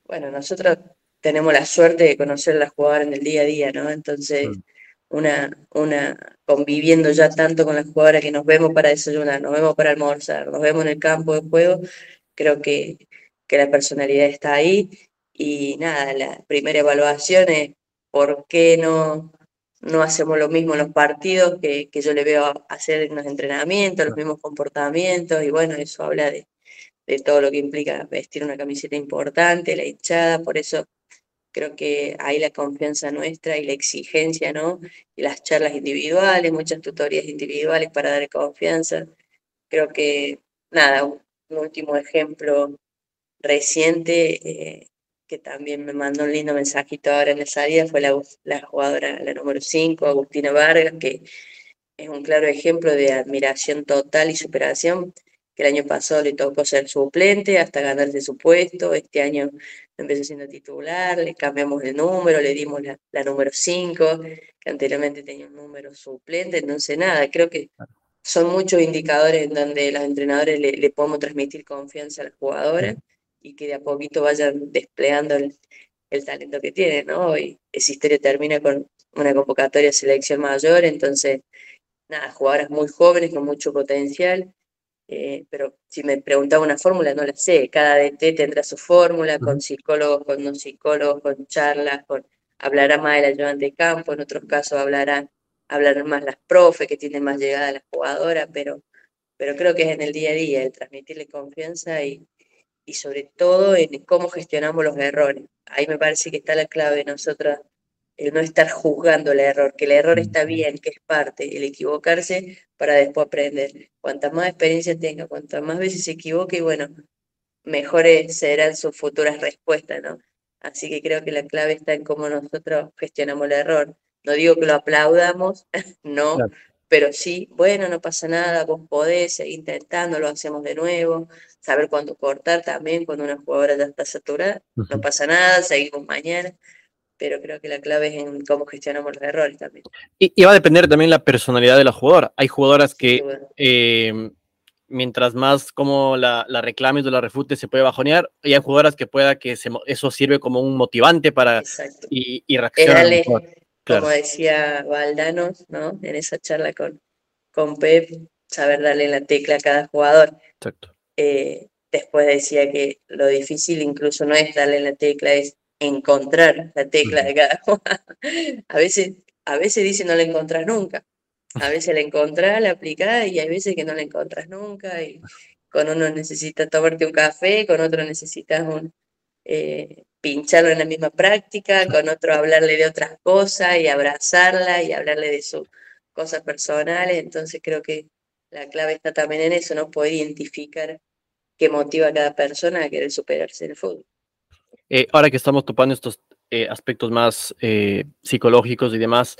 Bueno, nosotros tenemos la suerte de conocer a las jugadoras en el día a día, ¿no? Entonces, mm. una, una, conviviendo ya tanto con las jugadoras que nos vemos para desayunar, nos vemos para almorzar, nos vemos en el campo de juego, creo que, que la personalidad está ahí y nada, la primera evaluación es por qué no no hacemos lo mismo en los partidos que, que yo le veo hacer en los entrenamientos, los mismos comportamientos, y bueno, eso habla de, de todo lo que implica vestir una camiseta importante, la hinchada, por eso creo que hay la confianza nuestra y la exigencia, ¿no? Y las charlas individuales, muchas tutorías individuales para dar confianza. Creo que, nada, un, último ejemplo reciente, eh, que también me mandó un lindo mensajito ahora en la salida, fue la, la jugadora, la número 5, Agustina Vargas, que es un claro ejemplo de admiración total y superación, que el año pasado le tocó ser suplente hasta ganarse su puesto, este año empezó siendo titular, le cambiamos el número, le dimos la, la número 5, que anteriormente tenía un número suplente, entonces nada, creo que son muchos indicadores en donde los entrenadores le, le podemos transmitir confianza a la jugadora y que de a poquito vayan desplegando el, talento que tienen, ¿no? Y esa historia termina con una convocatoria de selección mayor, entonces, nada, jugadoras muy jóvenes con mucho potencial, eh, pero si me preguntaba una fórmula, no la sé, cada DT tendrá su fórmula, con psicólogos, con no psicólogos, con charlas, con hablará más el ayudante de campo, en otros casos hablarán, hablarán más las profes que tienen más llegada a las jugadoras, pero, pero creo que es en el día a día el transmitirle confianza y, y sobre todo en cómo gestionamos los errores. Ahí me parece que está la clave de nosotros, el no estar juzgando el error, que el error está bien, que es parte, el equivocarse para después aprender. Cuanta más experiencia tenga, cuantas más veces se equivoque, bueno, mejores serán sus futuras respuestas, ¿no? Así que creo que la clave está en cómo nosotros gestionamos el error. No digo que lo aplaudamos, *laughs* no, pero sí, bueno, no pasa nada, vos podés seguir intentando, lo hacemos de nuevo, saber cuándo cortar también, cuando una jugadora ya está saturada, no pasa nada, seguimos mañana, pero creo que la clave es en cómo gestionamos los errores también. Y, va a depender también la personalidad de la jugadora. Hay jugadoras que eh, mientras más como la, la reclames o la refutes se puede bajonear, y hay jugadoras que pueda que eso sirve como un motivante para y, y reaccionar como decía Valdanos, ¿no? En esa charla con, con Pep, saber darle la tecla a cada jugador. Exacto. Eh, después decía que lo difícil incluso no es darle la tecla, es encontrar la tecla de cada *laughs* jugador. A veces, a veces dice no la encontrás nunca. A veces la encontrás, la aplicás y hay veces que no la encontrás nunca. Y con uno necesitas tomarte un café, con otro necesitas un, eh, pincharlo en la misma práctica, con otro hablarle de otras cosas y abrazarla y hablarle de sus cosas personales. Entonces creo que la clave está también en eso, ¿no? Poder identificar qué motiva a cada persona a querer superarse en el fútbol. Eh, ahora que estamos topando estos eh, aspectos más psicológicos y demás,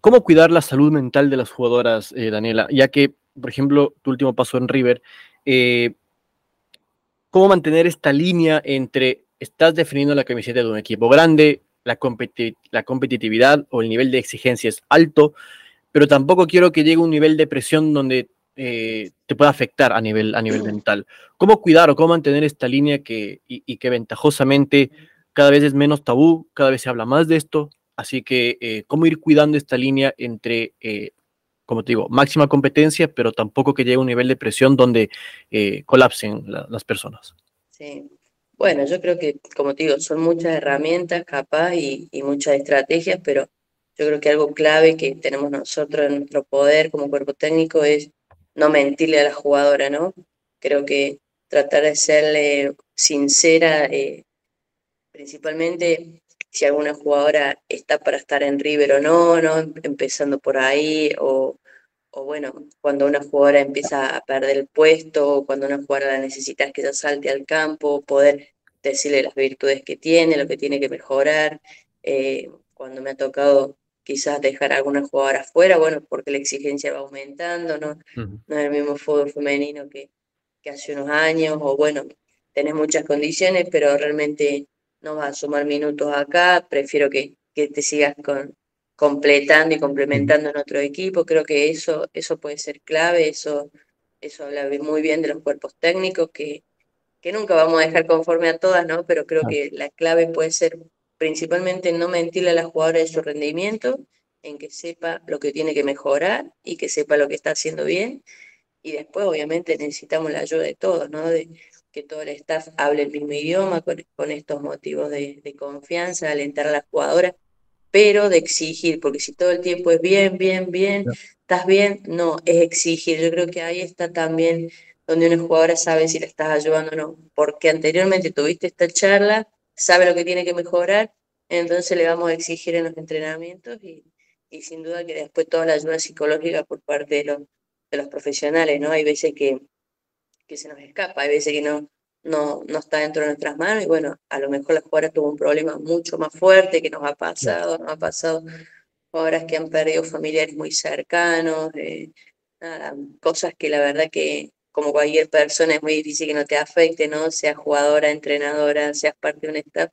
¿cómo cuidar la salud mental de las jugadoras, Daniela? Ya que, por ejemplo, tu último paso en River, cómo mantener esta línea entre estás definiendo la camiseta de un equipo grande, la, la competitividad o el nivel de exigencia es alto, pero tampoco quiero que llegue un nivel de presión donde eh, te pueda afectar a nivel, a nivel mental. ¿Cómo cuidar o cómo mantener esta línea que, y, que ventajosamente cada vez es menos tabú, cada vez se habla más de esto? Así que, eh, ¿cómo ir cuidando esta línea entre eh, como te digo, máxima competencia, pero tampoco que llegue a un nivel de presión donde colapsen las personas. Sí. Bueno, yo creo que, como te digo, son muchas herramientas capaz y, muchas estrategias, pero yo creo que algo clave que tenemos nosotros en nuestro poder como cuerpo técnico es no mentirle a la jugadora, ¿no? Creo que tratar de serle sincera, eh, principalmente si alguna jugadora está para estar en River o no, ¿no? Empezando por ahí, o, o bueno, cuando una jugadora empieza a perder el puesto, o cuando una jugadora la necesitas que ella salte al campo, poder decirle las virtudes que tiene, lo que tiene que mejorar. Eh, cuando me ha tocado quizás dejar a alguna jugadora fuera, bueno, porque la exigencia va aumentando, ¿no? No es el mismo fútbol femenino que, que hace unos años, o bueno, tenés muchas condiciones, pero realmente no vas a sumar minutos acá, prefiero que, que te sigas con, completando y complementando en otro equipo. Creo que eso, eso puede ser clave, eso, eso habla muy bien de los cuerpos técnicos, que, que nunca vamos a dejar conforme a todas, ¿no? Pero creo que la clave puede ser principalmente no mentirle a la jugadora de su rendimiento, en que sepa lo que tiene que mejorar y que sepa lo que está haciendo bien. Y después, obviamente, necesitamos la ayuda de todos, ¿no? De, que todo el staff hable el mismo idioma con, estos motivos de, confianza, alentar a la jugadora, pero de exigir, porque si todo el tiempo es bien, bien, bien, estás bien, no, es exigir. Yo creo que ahí está también donde una jugadora sabe si le estás ayudando o no, porque anteriormente tuviste esta charla, sabe lo que tiene que mejorar, entonces le vamos a exigir en los entrenamientos y, y sin duda que después toda la ayuda psicológica por parte de los, de los profesionales, ¿no? Hay veces que que se nos escapa, hay veces que no, no, no está dentro de nuestras manos y bueno, a lo mejor la jugadora tuvo un problema mucho más fuerte que nos ha pasado, nos ha pasado jugadoras que han perdido familiares muy cercanos, eh, cosas que la verdad que como cualquier persona es muy difícil que no te afecte, ¿no? Seas jugadora, entrenadora, seas parte de un staff,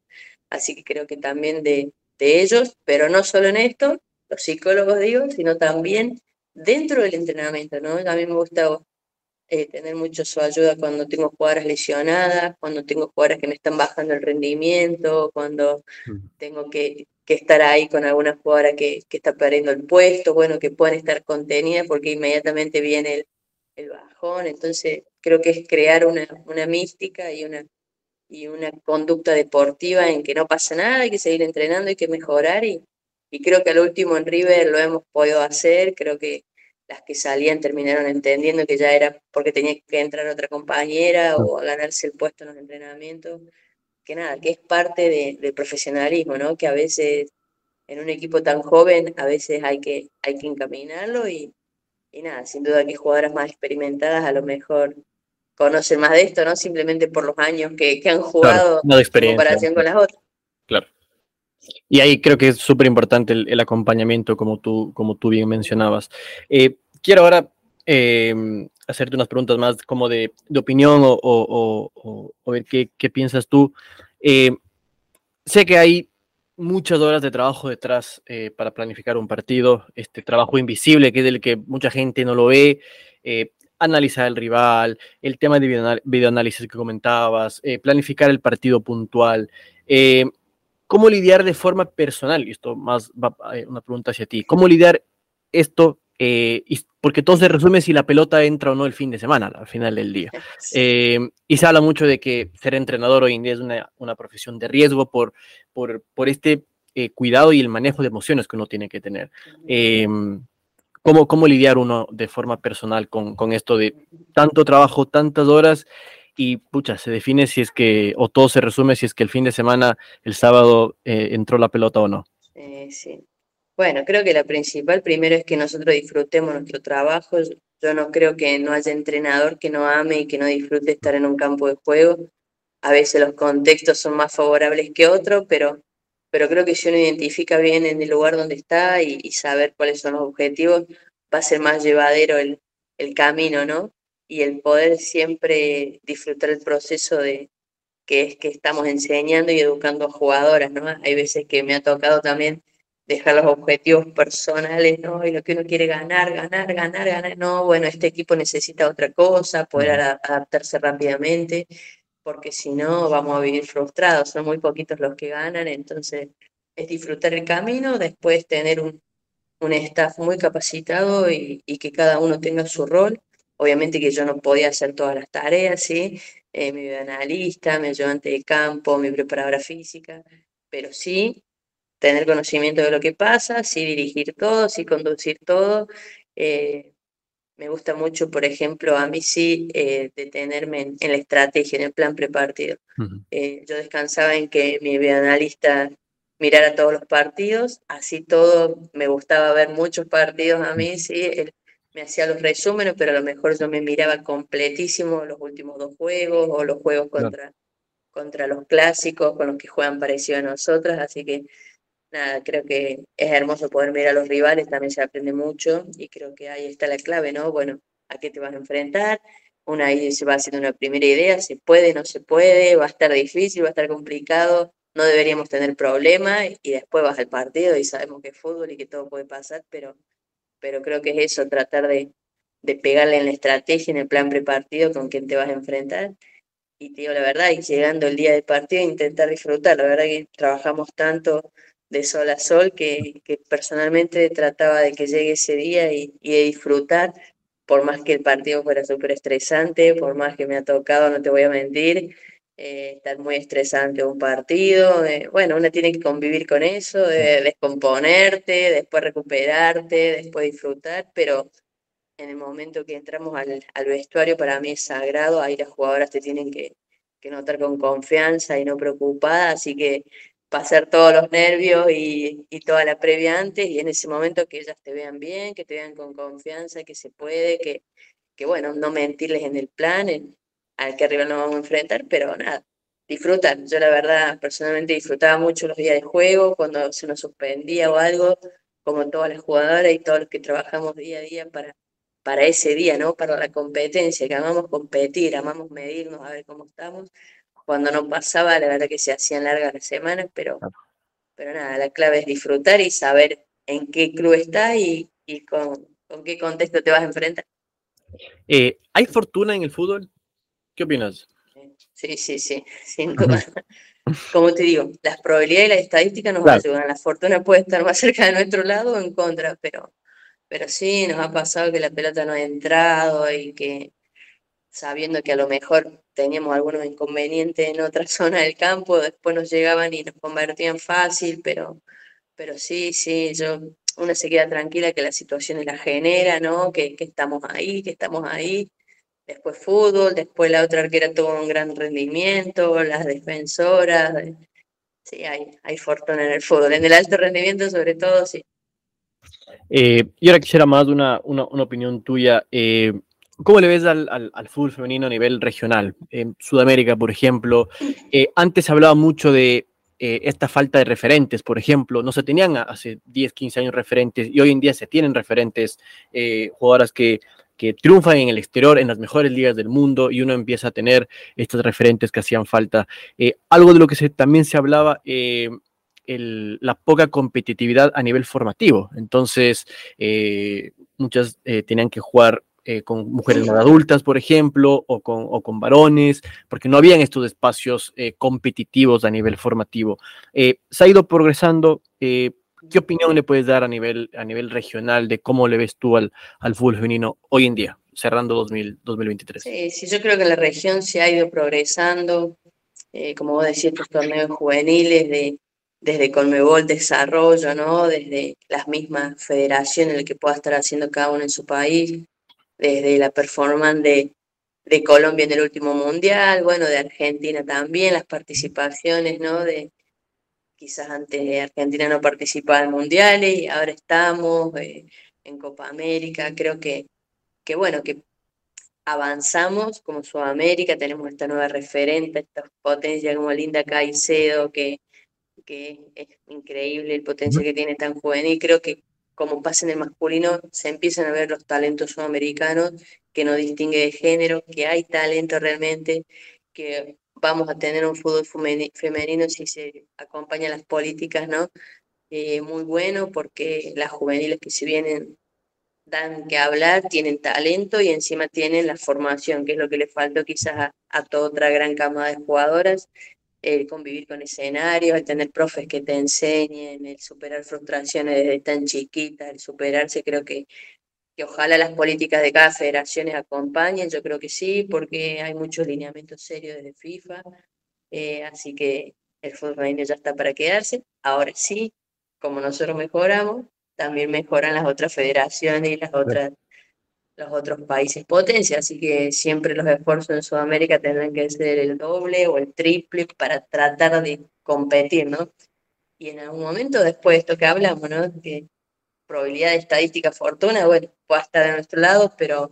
así que creo que también de, de ellos, pero no solo en esto, los psicólogos digo, sino también dentro del entrenamiento, ¿no? A mí me gusta eh, tener mucho su ayuda cuando tengo jugadoras lesionadas, cuando tengo jugadoras que me están bajando el rendimiento, cuando tengo que, que, estar ahí con alguna jugadora que, que, está perdiendo el puesto, bueno, que puedan estar contenidas porque inmediatamente viene el, el bajón. Entonces, creo que es crear una, una mística y una, y una conducta deportiva en que no pasa nada, hay que seguir entrenando, hay que mejorar y, y creo que al último en River lo hemos podido hacer, creo que las que salían terminaron entendiendo que ya era porque tenía que entrar otra compañera o a ganarse el puesto en los entrenamientos, que nada, que es parte del profesionalismo, ¿no? Que a veces en un equipo tan joven a veces hay que, hay que encaminarlo y, y nada, sin duda que jugadoras más experimentadas a lo mejor conocen más de esto, ¿no? Simplemente por los años que, que han jugado en comparación con las otras. Claro. Y ahí creo que es súper importante el, acompañamiento, como tú, como tú bien mencionabas. Eh, quiero ahora em, hacerte unas preguntas más como de, opinión o, ver qué, piensas tú. Eh, sé que hay muchas horas de trabajo detrás eh, para planificar un partido, este trabajo invisible que es el que mucha gente no lo ve, analizar el rival, el tema de videoanálisis que comentabas, planificar el partido puntual cómo lidiar de forma personal, y esto más va eh, una pregunta hacia ti, cómo lidiar esto, eh, porque todo se resume si la pelota entra o no el fin de semana, al final del día. Eh, y se habla mucho de que ser entrenador hoy en día es una, una profesión de riesgo por, por, por este cuidado y el manejo de emociones que uno tiene que tener. Em, ¿Cómo, ¿Cómo, lidiar uno de forma personal con, con, esto de tanto trabajo, tantas horas y pucha, se define si es que, o todo se resume si es que el fin de semana, el sábado, eh, entró la pelota o no. sí. Bueno, creo que la principal primero es que nosotros disfrutemos nuestro trabajo. Yo no creo que no haya entrenador que no ame y que no disfrute estar en un campo de juego. A veces los contextos son más favorables que otros, pero, pero creo que si uno identifica bien en el lugar donde está y, y saber cuáles son los objetivos, va a ser más llevadero el, el camino, ¿no? Y el poder siempre disfrutar el proceso de que es que estamos enseñando y educando a jugadoras, ¿no? Hay veces que me ha tocado también dejar los objetivos personales, ¿no? Y lo que uno quiere ganar, ganar, ganar, ganar, no, bueno, este equipo necesita otra cosa, poder adaptarse rápidamente, porque si no vamos a vivir frustrados, son muy poquitos los que ganan, entonces es disfrutar el camino, después tener un, un staff muy capacitado y, que cada uno tenga su rol. Obviamente que yo no podía hacer todas las tareas, ¿sí? Eh, mi analista, mi ayudante de campo, mi preparadora física, pero sí tener conocimiento de lo que pasa, sí dirigir todo, sí conducir todo. Eh, me gusta mucho, por ejemplo, a mí sí eh, detenerme en, la estrategia, en el plan prepartido. Eh, yo descansaba en que mi analista mirara todos los partidos, así todo, me gustaba ver muchos partidos a mí, sí, me hacía los resúmenes, pero a lo mejor yo me miraba completísimo los últimos dos juegos o los juegos contra, contra los clásicos con los que juegan parecido a nosotras, así que nada, creo que es hermoso poder ver a los rivales, también se aprende mucho y creo que ahí está la clave, ¿no? Bueno, ¿a qué te vas a enfrentar? Una ahí se va haciendo una primera idea, se puede, no se puede, va a estar difícil, va a estar complicado, no deberíamos tener problemas y después vas al partido y sabemos que es fútbol y que todo puede pasar, pero, pero creo que es eso, tratar de, de pegarle en la estrategia, en el plan prepartido con quién te vas a enfrentar. Y te digo la verdad, y llegando el día del partido intentar disfrutar, la verdad que trabajamos tanto de sol a sol que, que personalmente trataba de que llegue ese día y, y, de disfrutar, por más que el partido fuera súper estresante, por más que me ha tocado, no te voy a mentir, eh, estar muy estresante un partido, eh, bueno, uno tiene que convivir con eso, de descomponerte, después recuperarte, después disfrutar, pero en el momento que entramos al, al vestuario para mí es sagrado, ahí las jugadoras te tienen que, que notar con confianza y no preocupada, así que pasar todos los nervios y, toda la previa antes y en ese momento que ellas te vean bien, que te vean con confianza, que se puede, que, que bueno, no mentirles en el plan, al que arriba no vamos a enfrentar, pero nada, disfrutan. Yo la verdad personalmente disfrutaba mucho los días de juego, cuando se nos suspendía o algo, como todas las jugadoras y todos los que trabajamos día a día para, para ese día, ¿no? Para la competencia, que amamos competir, amamos medirnos, a ver cómo estamos cuando no pasaba, la verdad que se hacían largas las semanas, pero, pero nada, la clave es disfrutar y saber en qué club estás y, y con, con, qué contexto te vas a enfrentar. Eh, ¿Hay fortuna en el fútbol? ¿Qué opinas? Sí, sí, sí, sin duda. *laughs* Como te digo, las probabilidades y las estadísticas nos ayudan. La fortuna puede estar más *laughs* cerca de nuestro lado o en contra, pero, pero sí, nos ha pasado que la pelota no ha entrado y que sabiendo que a lo mejor teníamos algunos inconvenientes en otra *laughs* zona del campo, después nos llegaban y nos convertían fácil, pero, pero sí, sí, yo, uno se queda tranquila que la situación la genera, ¿no? Que, que estamos ahí, que estamos ahí. Después fútbol, después la otra arquera tuvo un gran rendimiento, las defensoras. Sí, hay, hay fortuna en el fútbol, en el alto rendimiento sobre todo, sí. Eh, y ahora quisiera más una, una, una opinión tuya. Eh, ¿Cómo le ves al, al, fútbol femenino a nivel regional? En Sudamérica, por ejemplo, eh, antes se hablaba mucho de eh, esta falta de referentes, por ejemplo, no se tenían hace 10, 15 años referentes y hoy en día se tienen referentes, eh, jugadoras que, que triunfan en el exterior, en las mejores ligas del mundo y uno empieza a tener estos referentes que hacían falta. algo de lo que también se hablaba... El, la poca competitividad a nivel formativo. Entonces, muchas tenían que jugar eh, con mujeres adultas, por ejemplo, o con, varones, porque no habían estos espacios eh, competitivos a nivel formativo. Eh, se ha ido progresando. ¿Qué opinión le puedes dar a nivel, a nivel regional de cómo le ves tú al, al fútbol femenino hoy en día, cerrando 2023? Sí, sí, yo creo que la región se ha ido progresando. como vos decís, estos torneos juveniles de, desde Colmebol Desarrollo, ¿no? Desde las mismas federaciones, que pueda estar haciendo cada uno en su país desde la performance de, de Colombia en el último mundial, bueno, de Argentina también, las participaciones, ¿no? De, quizás antes Argentina no participaba en mundiales y ahora estamos eh, en Copa América, creo que, que bueno, que avanzamos como Sudamérica, tenemos esta nueva referente, esta potencia como Linda Caicedo, que, que es increíble el potencial que tiene tan juvenil, creo que como pasa en el masculino, se empiezan a ver los talentos sudamericanos, que no distingue de género, que hay talento realmente, que vamos a tener un fútbol femenino si se acompañan las políticas, ¿no? Eh, muy bueno porque las juveniles que se vienen dan que hablar, tienen talento y encima tienen la formación, que es lo que le faltó quizás a, a toda otra gran cama de jugadoras. el convivir con escenarios, el tener profes que te enseñen, el superar frustraciones desde tan chiquita, el superarse, creo que, que ojalá las políticas de cada federación acompañen, yo creo que sí, porque hay muchos lineamientos serios desde FIFA, eh, así que el fútbol femenino ya está para quedarse. Ahora sí, como nosotros mejoramos, también mejoran las otras federaciones y las otras los otros países potencia, así que siempre los esfuerzos en Sudamérica tendrán que ser el doble o el triple para tratar de competir, ¿no? Y en algún momento después de esto que hablamos, ¿no? Que probabilidad de estadística fortuna, bueno, puede estar a nuestro lado, pero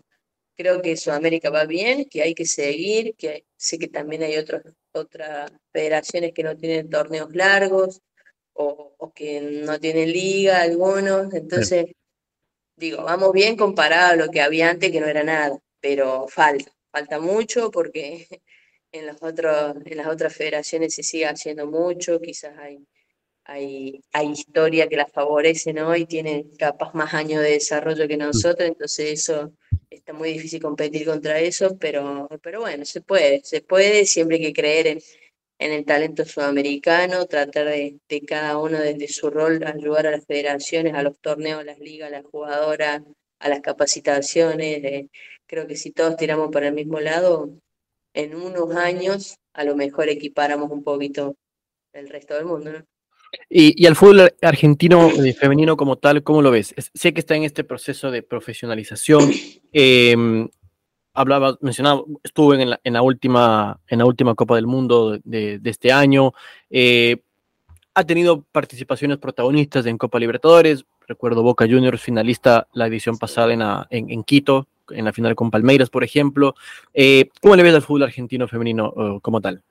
creo que Sudamérica va bien, que hay que seguir, que sé que también hay otros, otras federaciones que no tienen torneos largos o, o que no tienen liga algunos, entonces digo, vamos bien comparado a lo que había antes, que no era nada, pero falta, falta mucho porque *laughs* en, los otros, en las otras federaciones se sigue haciendo mucho, quizás hay, hay, hay historia que las favorece, ¿no? Y tienen capaz más años de desarrollo que mm. nosotros, entonces eso está muy difícil competir contra eso, pero, pero bueno, se puede, se puede, siempre hay que creer en, en el talento sudamericano, tratar de, cada uno desde su rol ayudar a las federaciones, a los torneos, a las ligas, a las jugadoras, a las capacitaciones. Eh, creo que si todos tiramos para el mismo lado, en unos años a lo mejor equiparamos un poquito el resto del mundo. ¿no? Y, y, al fútbol argentino eh, femenino como tal, ¿cómo lo ves? sé que está en este proceso de profesionalización. Em, hablaba, mencionaba, estuve en la, última, en la última Copa del Mundo de, este año. Eh, ha tenido participaciones protagonistas en Copa Libertadores. Recuerdo Boca Juniors, finalista la edición pasada en, Quito, en la final con Palmeiras, por ejemplo. Eh, ¿Cómo le ves al fútbol argentino femenino como tal?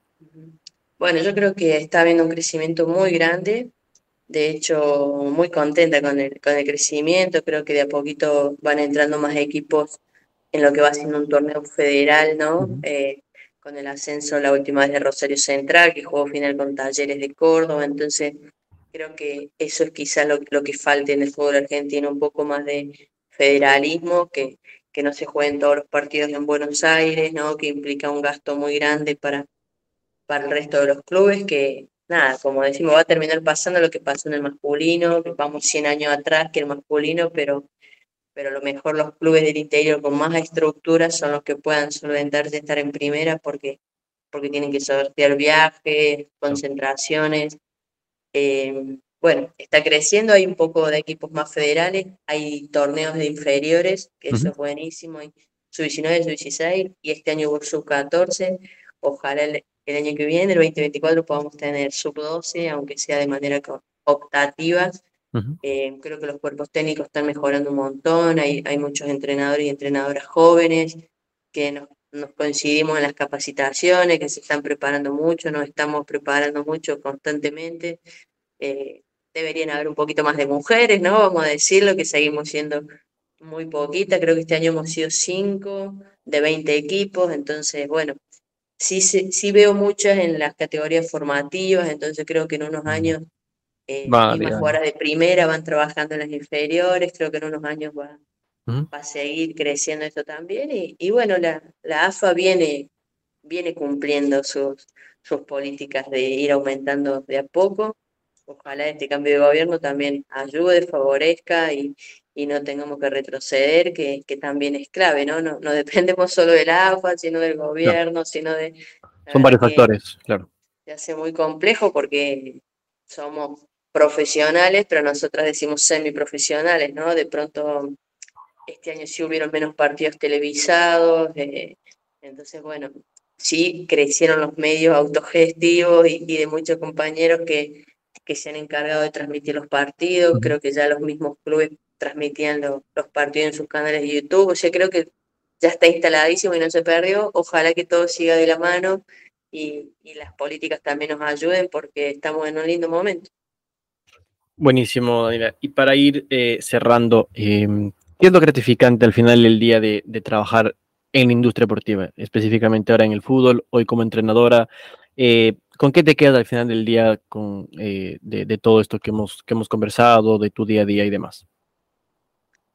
Bueno, yo creo que está habiendo un crecimiento muy grande. De hecho, muy contenta con el, con el crecimiento. Creo que de a poquito van entrando más equipos en lo que va siendo un torneo federal, ¿no? Eh, con el ascenso la última vez de Rosario Central, que jugó final con Talleres de Córdoba, entonces creo que eso es quizás lo, lo, que falta en el fútbol argentino, un poco más de federalismo, que, que no se jueguen todos los partidos en Buenos Aires, ¿no? que implica un gasto muy grande para, para el resto de los clubes, que nada, como decimos, va a terminar pasando lo que pasó en el masculino, que vamos 100 años atrás que el masculino, pero pero a lo mejor los clubes del interior con más estructura son los que puedan solventarse estar en primera porque, porque tienen que sortear viajes, concentraciones. Eh, bueno, está creciendo, hay un poco de equipos más federales, hay torneos de inferiores, que eso es buenísimo, sub-19, sub-16, y este año hubo sub-14. Ojalá el, el, año que viene, el 2024, podamos tener sub-12, aunque sea de manera optativa, eh, creo que los cuerpos técnicos están mejorando un montón, hay, hay muchos entrenadores y entrenadoras jóvenes que nos, coincidimos en las capacitaciones, que se están preparando mucho, nos estamos preparando mucho constantemente. Eh, deberían haber un poquito más de mujeres, ¿no? Vamos a decirlo, que seguimos siendo muy poquitas, creo que este año hemos sido cinco de 20 equipos, entonces, bueno, sí, sí, sí veo muchas en las categorías formativas, entonces creo que en unos años eh, jugadoras de primera van trabajando en las inferiores, creo que en unos años va, va a seguir creciendo esto también. Y, y bueno, la, la, AFA viene, viene cumpliendo sus, sus políticas de ir aumentando de a poco. Ojalá este cambio de gobierno también ayude, favorezca y, y no tengamos que retroceder, que, que, también es clave, ¿no? ¿no? No dependemos solo del AFA, sino del gobierno, sino de... Son varios factores, claro. Se hace muy complejo porque somos profesionales, pero nosotras decimos semiprofesionales, ¿no? De pronto, este año sí hubieron menos partidos televisados, eh, entonces, bueno, sí crecieron los medios autogestivos y, de muchos compañeros que, que se han encargado de transmitir los partidos, creo que ya los mismos clubes transmitían los partidos en sus canales de YouTube, o sea, creo que ya está instaladísimo y no se perdió, ojalá que todo siga de la mano y, y las políticas también nos ayuden porque estamos en un lindo momento. Buenísimo, Daniela. Y para ir eh, cerrando, eh, ¿qué es lo gratificante al final del día de, trabajar en la industria deportiva, específicamente ahora en el fútbol, hoy como entrenadora? Eh, ¿Con qué te quedas al final del día con, eh, de, de, todo esto que hemos, que hemos conversado, de tu día a día y demás?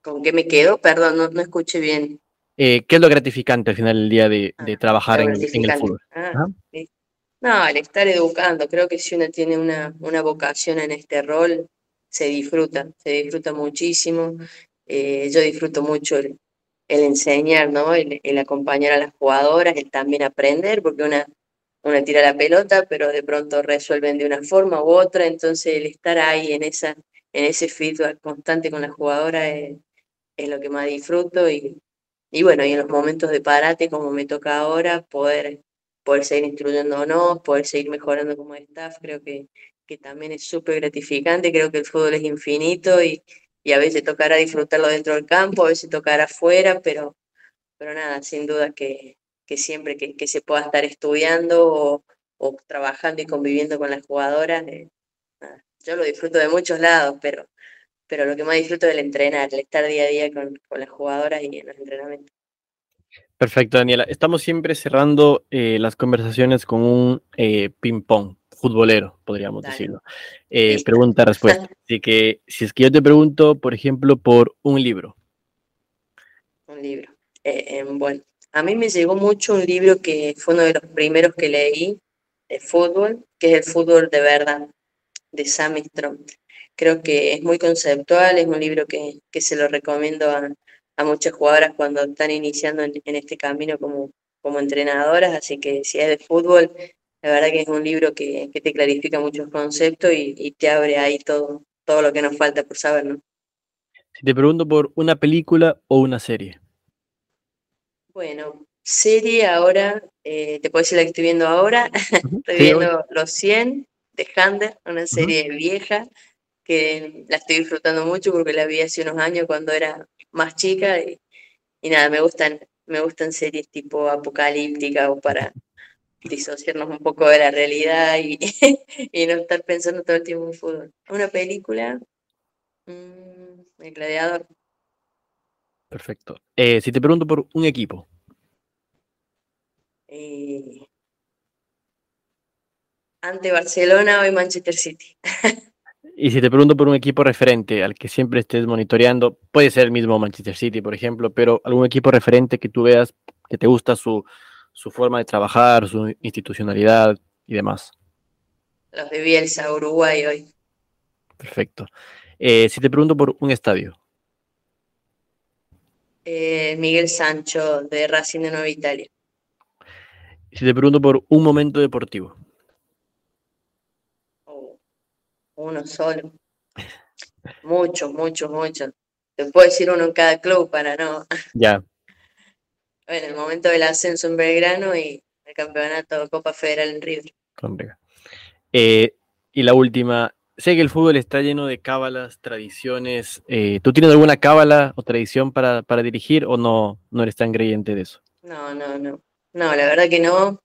¿Con qué me quedo? Perdón, no, no escuché bien. Eh, ¿Qué es lo gratificante al final del día de, de ah, trabajar en, en, el fútbol? Ah, No, el estar educando, creo que si uno tiene una, una vocación en este rol, se disfruta, se disfruta muchísimo. Eh, yo disfruto mucho el, enseñar, ¿no? El, el, acompañar a las jugadoras, el también aprender, porque una, una tira la pelota, pero de pronto resuelven de una forma u otra, entonces el estar ahí en, esa, en ese feedback constante con la jugadora es, es lo que más disfruto y, y bueno, y en los momentos de parate, como me toca ahora, poder poder seguir instruyéndonos, poder seguir mejorando como staff, creo que, que también es súper gratificante, creo que el fútbol es infinito y, y, a veces tocará disfrutarlo dentro del campo, a veces tocará afuera, pero, pero nada, sin duda que, que siempre que, que, se pueda estar estudiando o, trabajando y conviviendo con las jugadoras, eh, yo lo disfruto de muchos lados, pero, pero lo que más disfruto es el entrenar, el estar día a día con, con las jugadoras y en los entrenamientos. Perfecto, Daniela. Estamos siempre cerrando eh, las conversaciones con un eh, ping-pong futbolero, podríamos decirlo. Eh, Pregunta-respuesta. Así que, si es que yo te pregunto, por ejemplo, por un libro. Un libro. bueno, a mí me llegó mucho un libro que fue uno de los primeros que leí de fútbol, que es El fútbol de verdad, de Sam Strong. Creo que es muy conceptual, es un libro que, que se lo recomiendo a, a muchas jugadoras cuando están iniciando en, este camino como, como entrenadoras, así que si es de fútbol, la verdad que es un libro que, te clarifica muchos conceptos y, te abre ahí todo, todo lo que nos falta por saber, ¿no? Si te pregunto por una película o una serie. Bueno, serie ahora, eh, te puedo decir la que estoy viendo ahora, *laughs* estoy viendo Los 100 de Hander, una serie vieja que la estoy disfrutando mucho porque la vi hace unos años cuando era más chica y, nada, me gustan, me gustan series tipo apocalíptica o para disociarnos un poco de la realidad y, *laughs* y no estar pensando todo el tiempo en fútbol. Una película, mm, El Gladiador. Perfecto. Eh, si te pregunto por un equipo. Eh, ante Barcelona, hoy Manchester City. *laughs* Y si te pregunto por un equipo referente al que siempre estés monitoreando, puede ser el mismo Manchester City, por ejemplo, pero algún equipo referente que tú veas que te gusta su, forma de trabajar, su institucionalidad y demás. Los de Bielsa, Uruguay hoy. Perfecto. Eh, si te pregunto por un estadio. Eh, Miguel Sancho, de Racing de Nueva Italia. Si te pregunto por un momento deportivo. Uno solo. Muchos, muchos, muchos. Te puedo decir uno en cada club para no. Ya. *laughs* Bueno, el momento del ascenso en Belgrano y el campeonato de Copa Federal en River. Eh, y la última, sé que el fútbol está lleno de cábalas, tradiciones. Eh, ¿Tú tienes alguna cábala o tradición para, para dirigir o no, no eres tan creyente de eso? No, no, no. No, la verdad que no.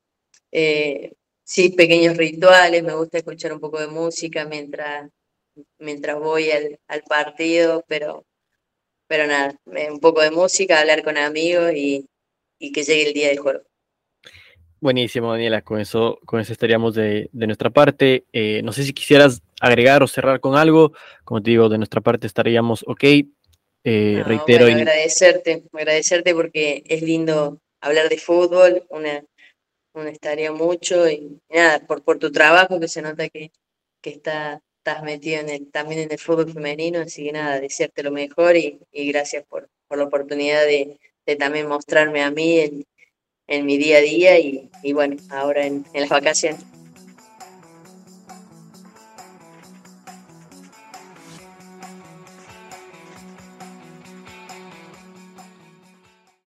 Eh, sí, pequeños rituales, me gusta escuchar un poco de música mientras, mientras voy al, partido, pero, pero nada, un poco de música, hablar con amigos y, que llegue el día del juego. Buenísimo, Daniela, con eso, con eso estaríamos de, nuestra parte. Eh, no sé si quisieras agregar o cerrar con algo, como te digo, de nuestra parte estaríamos ok. Eh, reitero. agradecerte, agradecerte porque es lindo hablar de fútbol, una, uno estaría mucho y, nada, por, por tu trabajo que se nota que, que está, estás metido en el, también en el fútbol femenino, así que nada, desearte lo mejor y, gracias por, por, la oportunidad de, también mostrarme a mí en, en mi día a día y, y bueno, ahora en, en las vacaciones.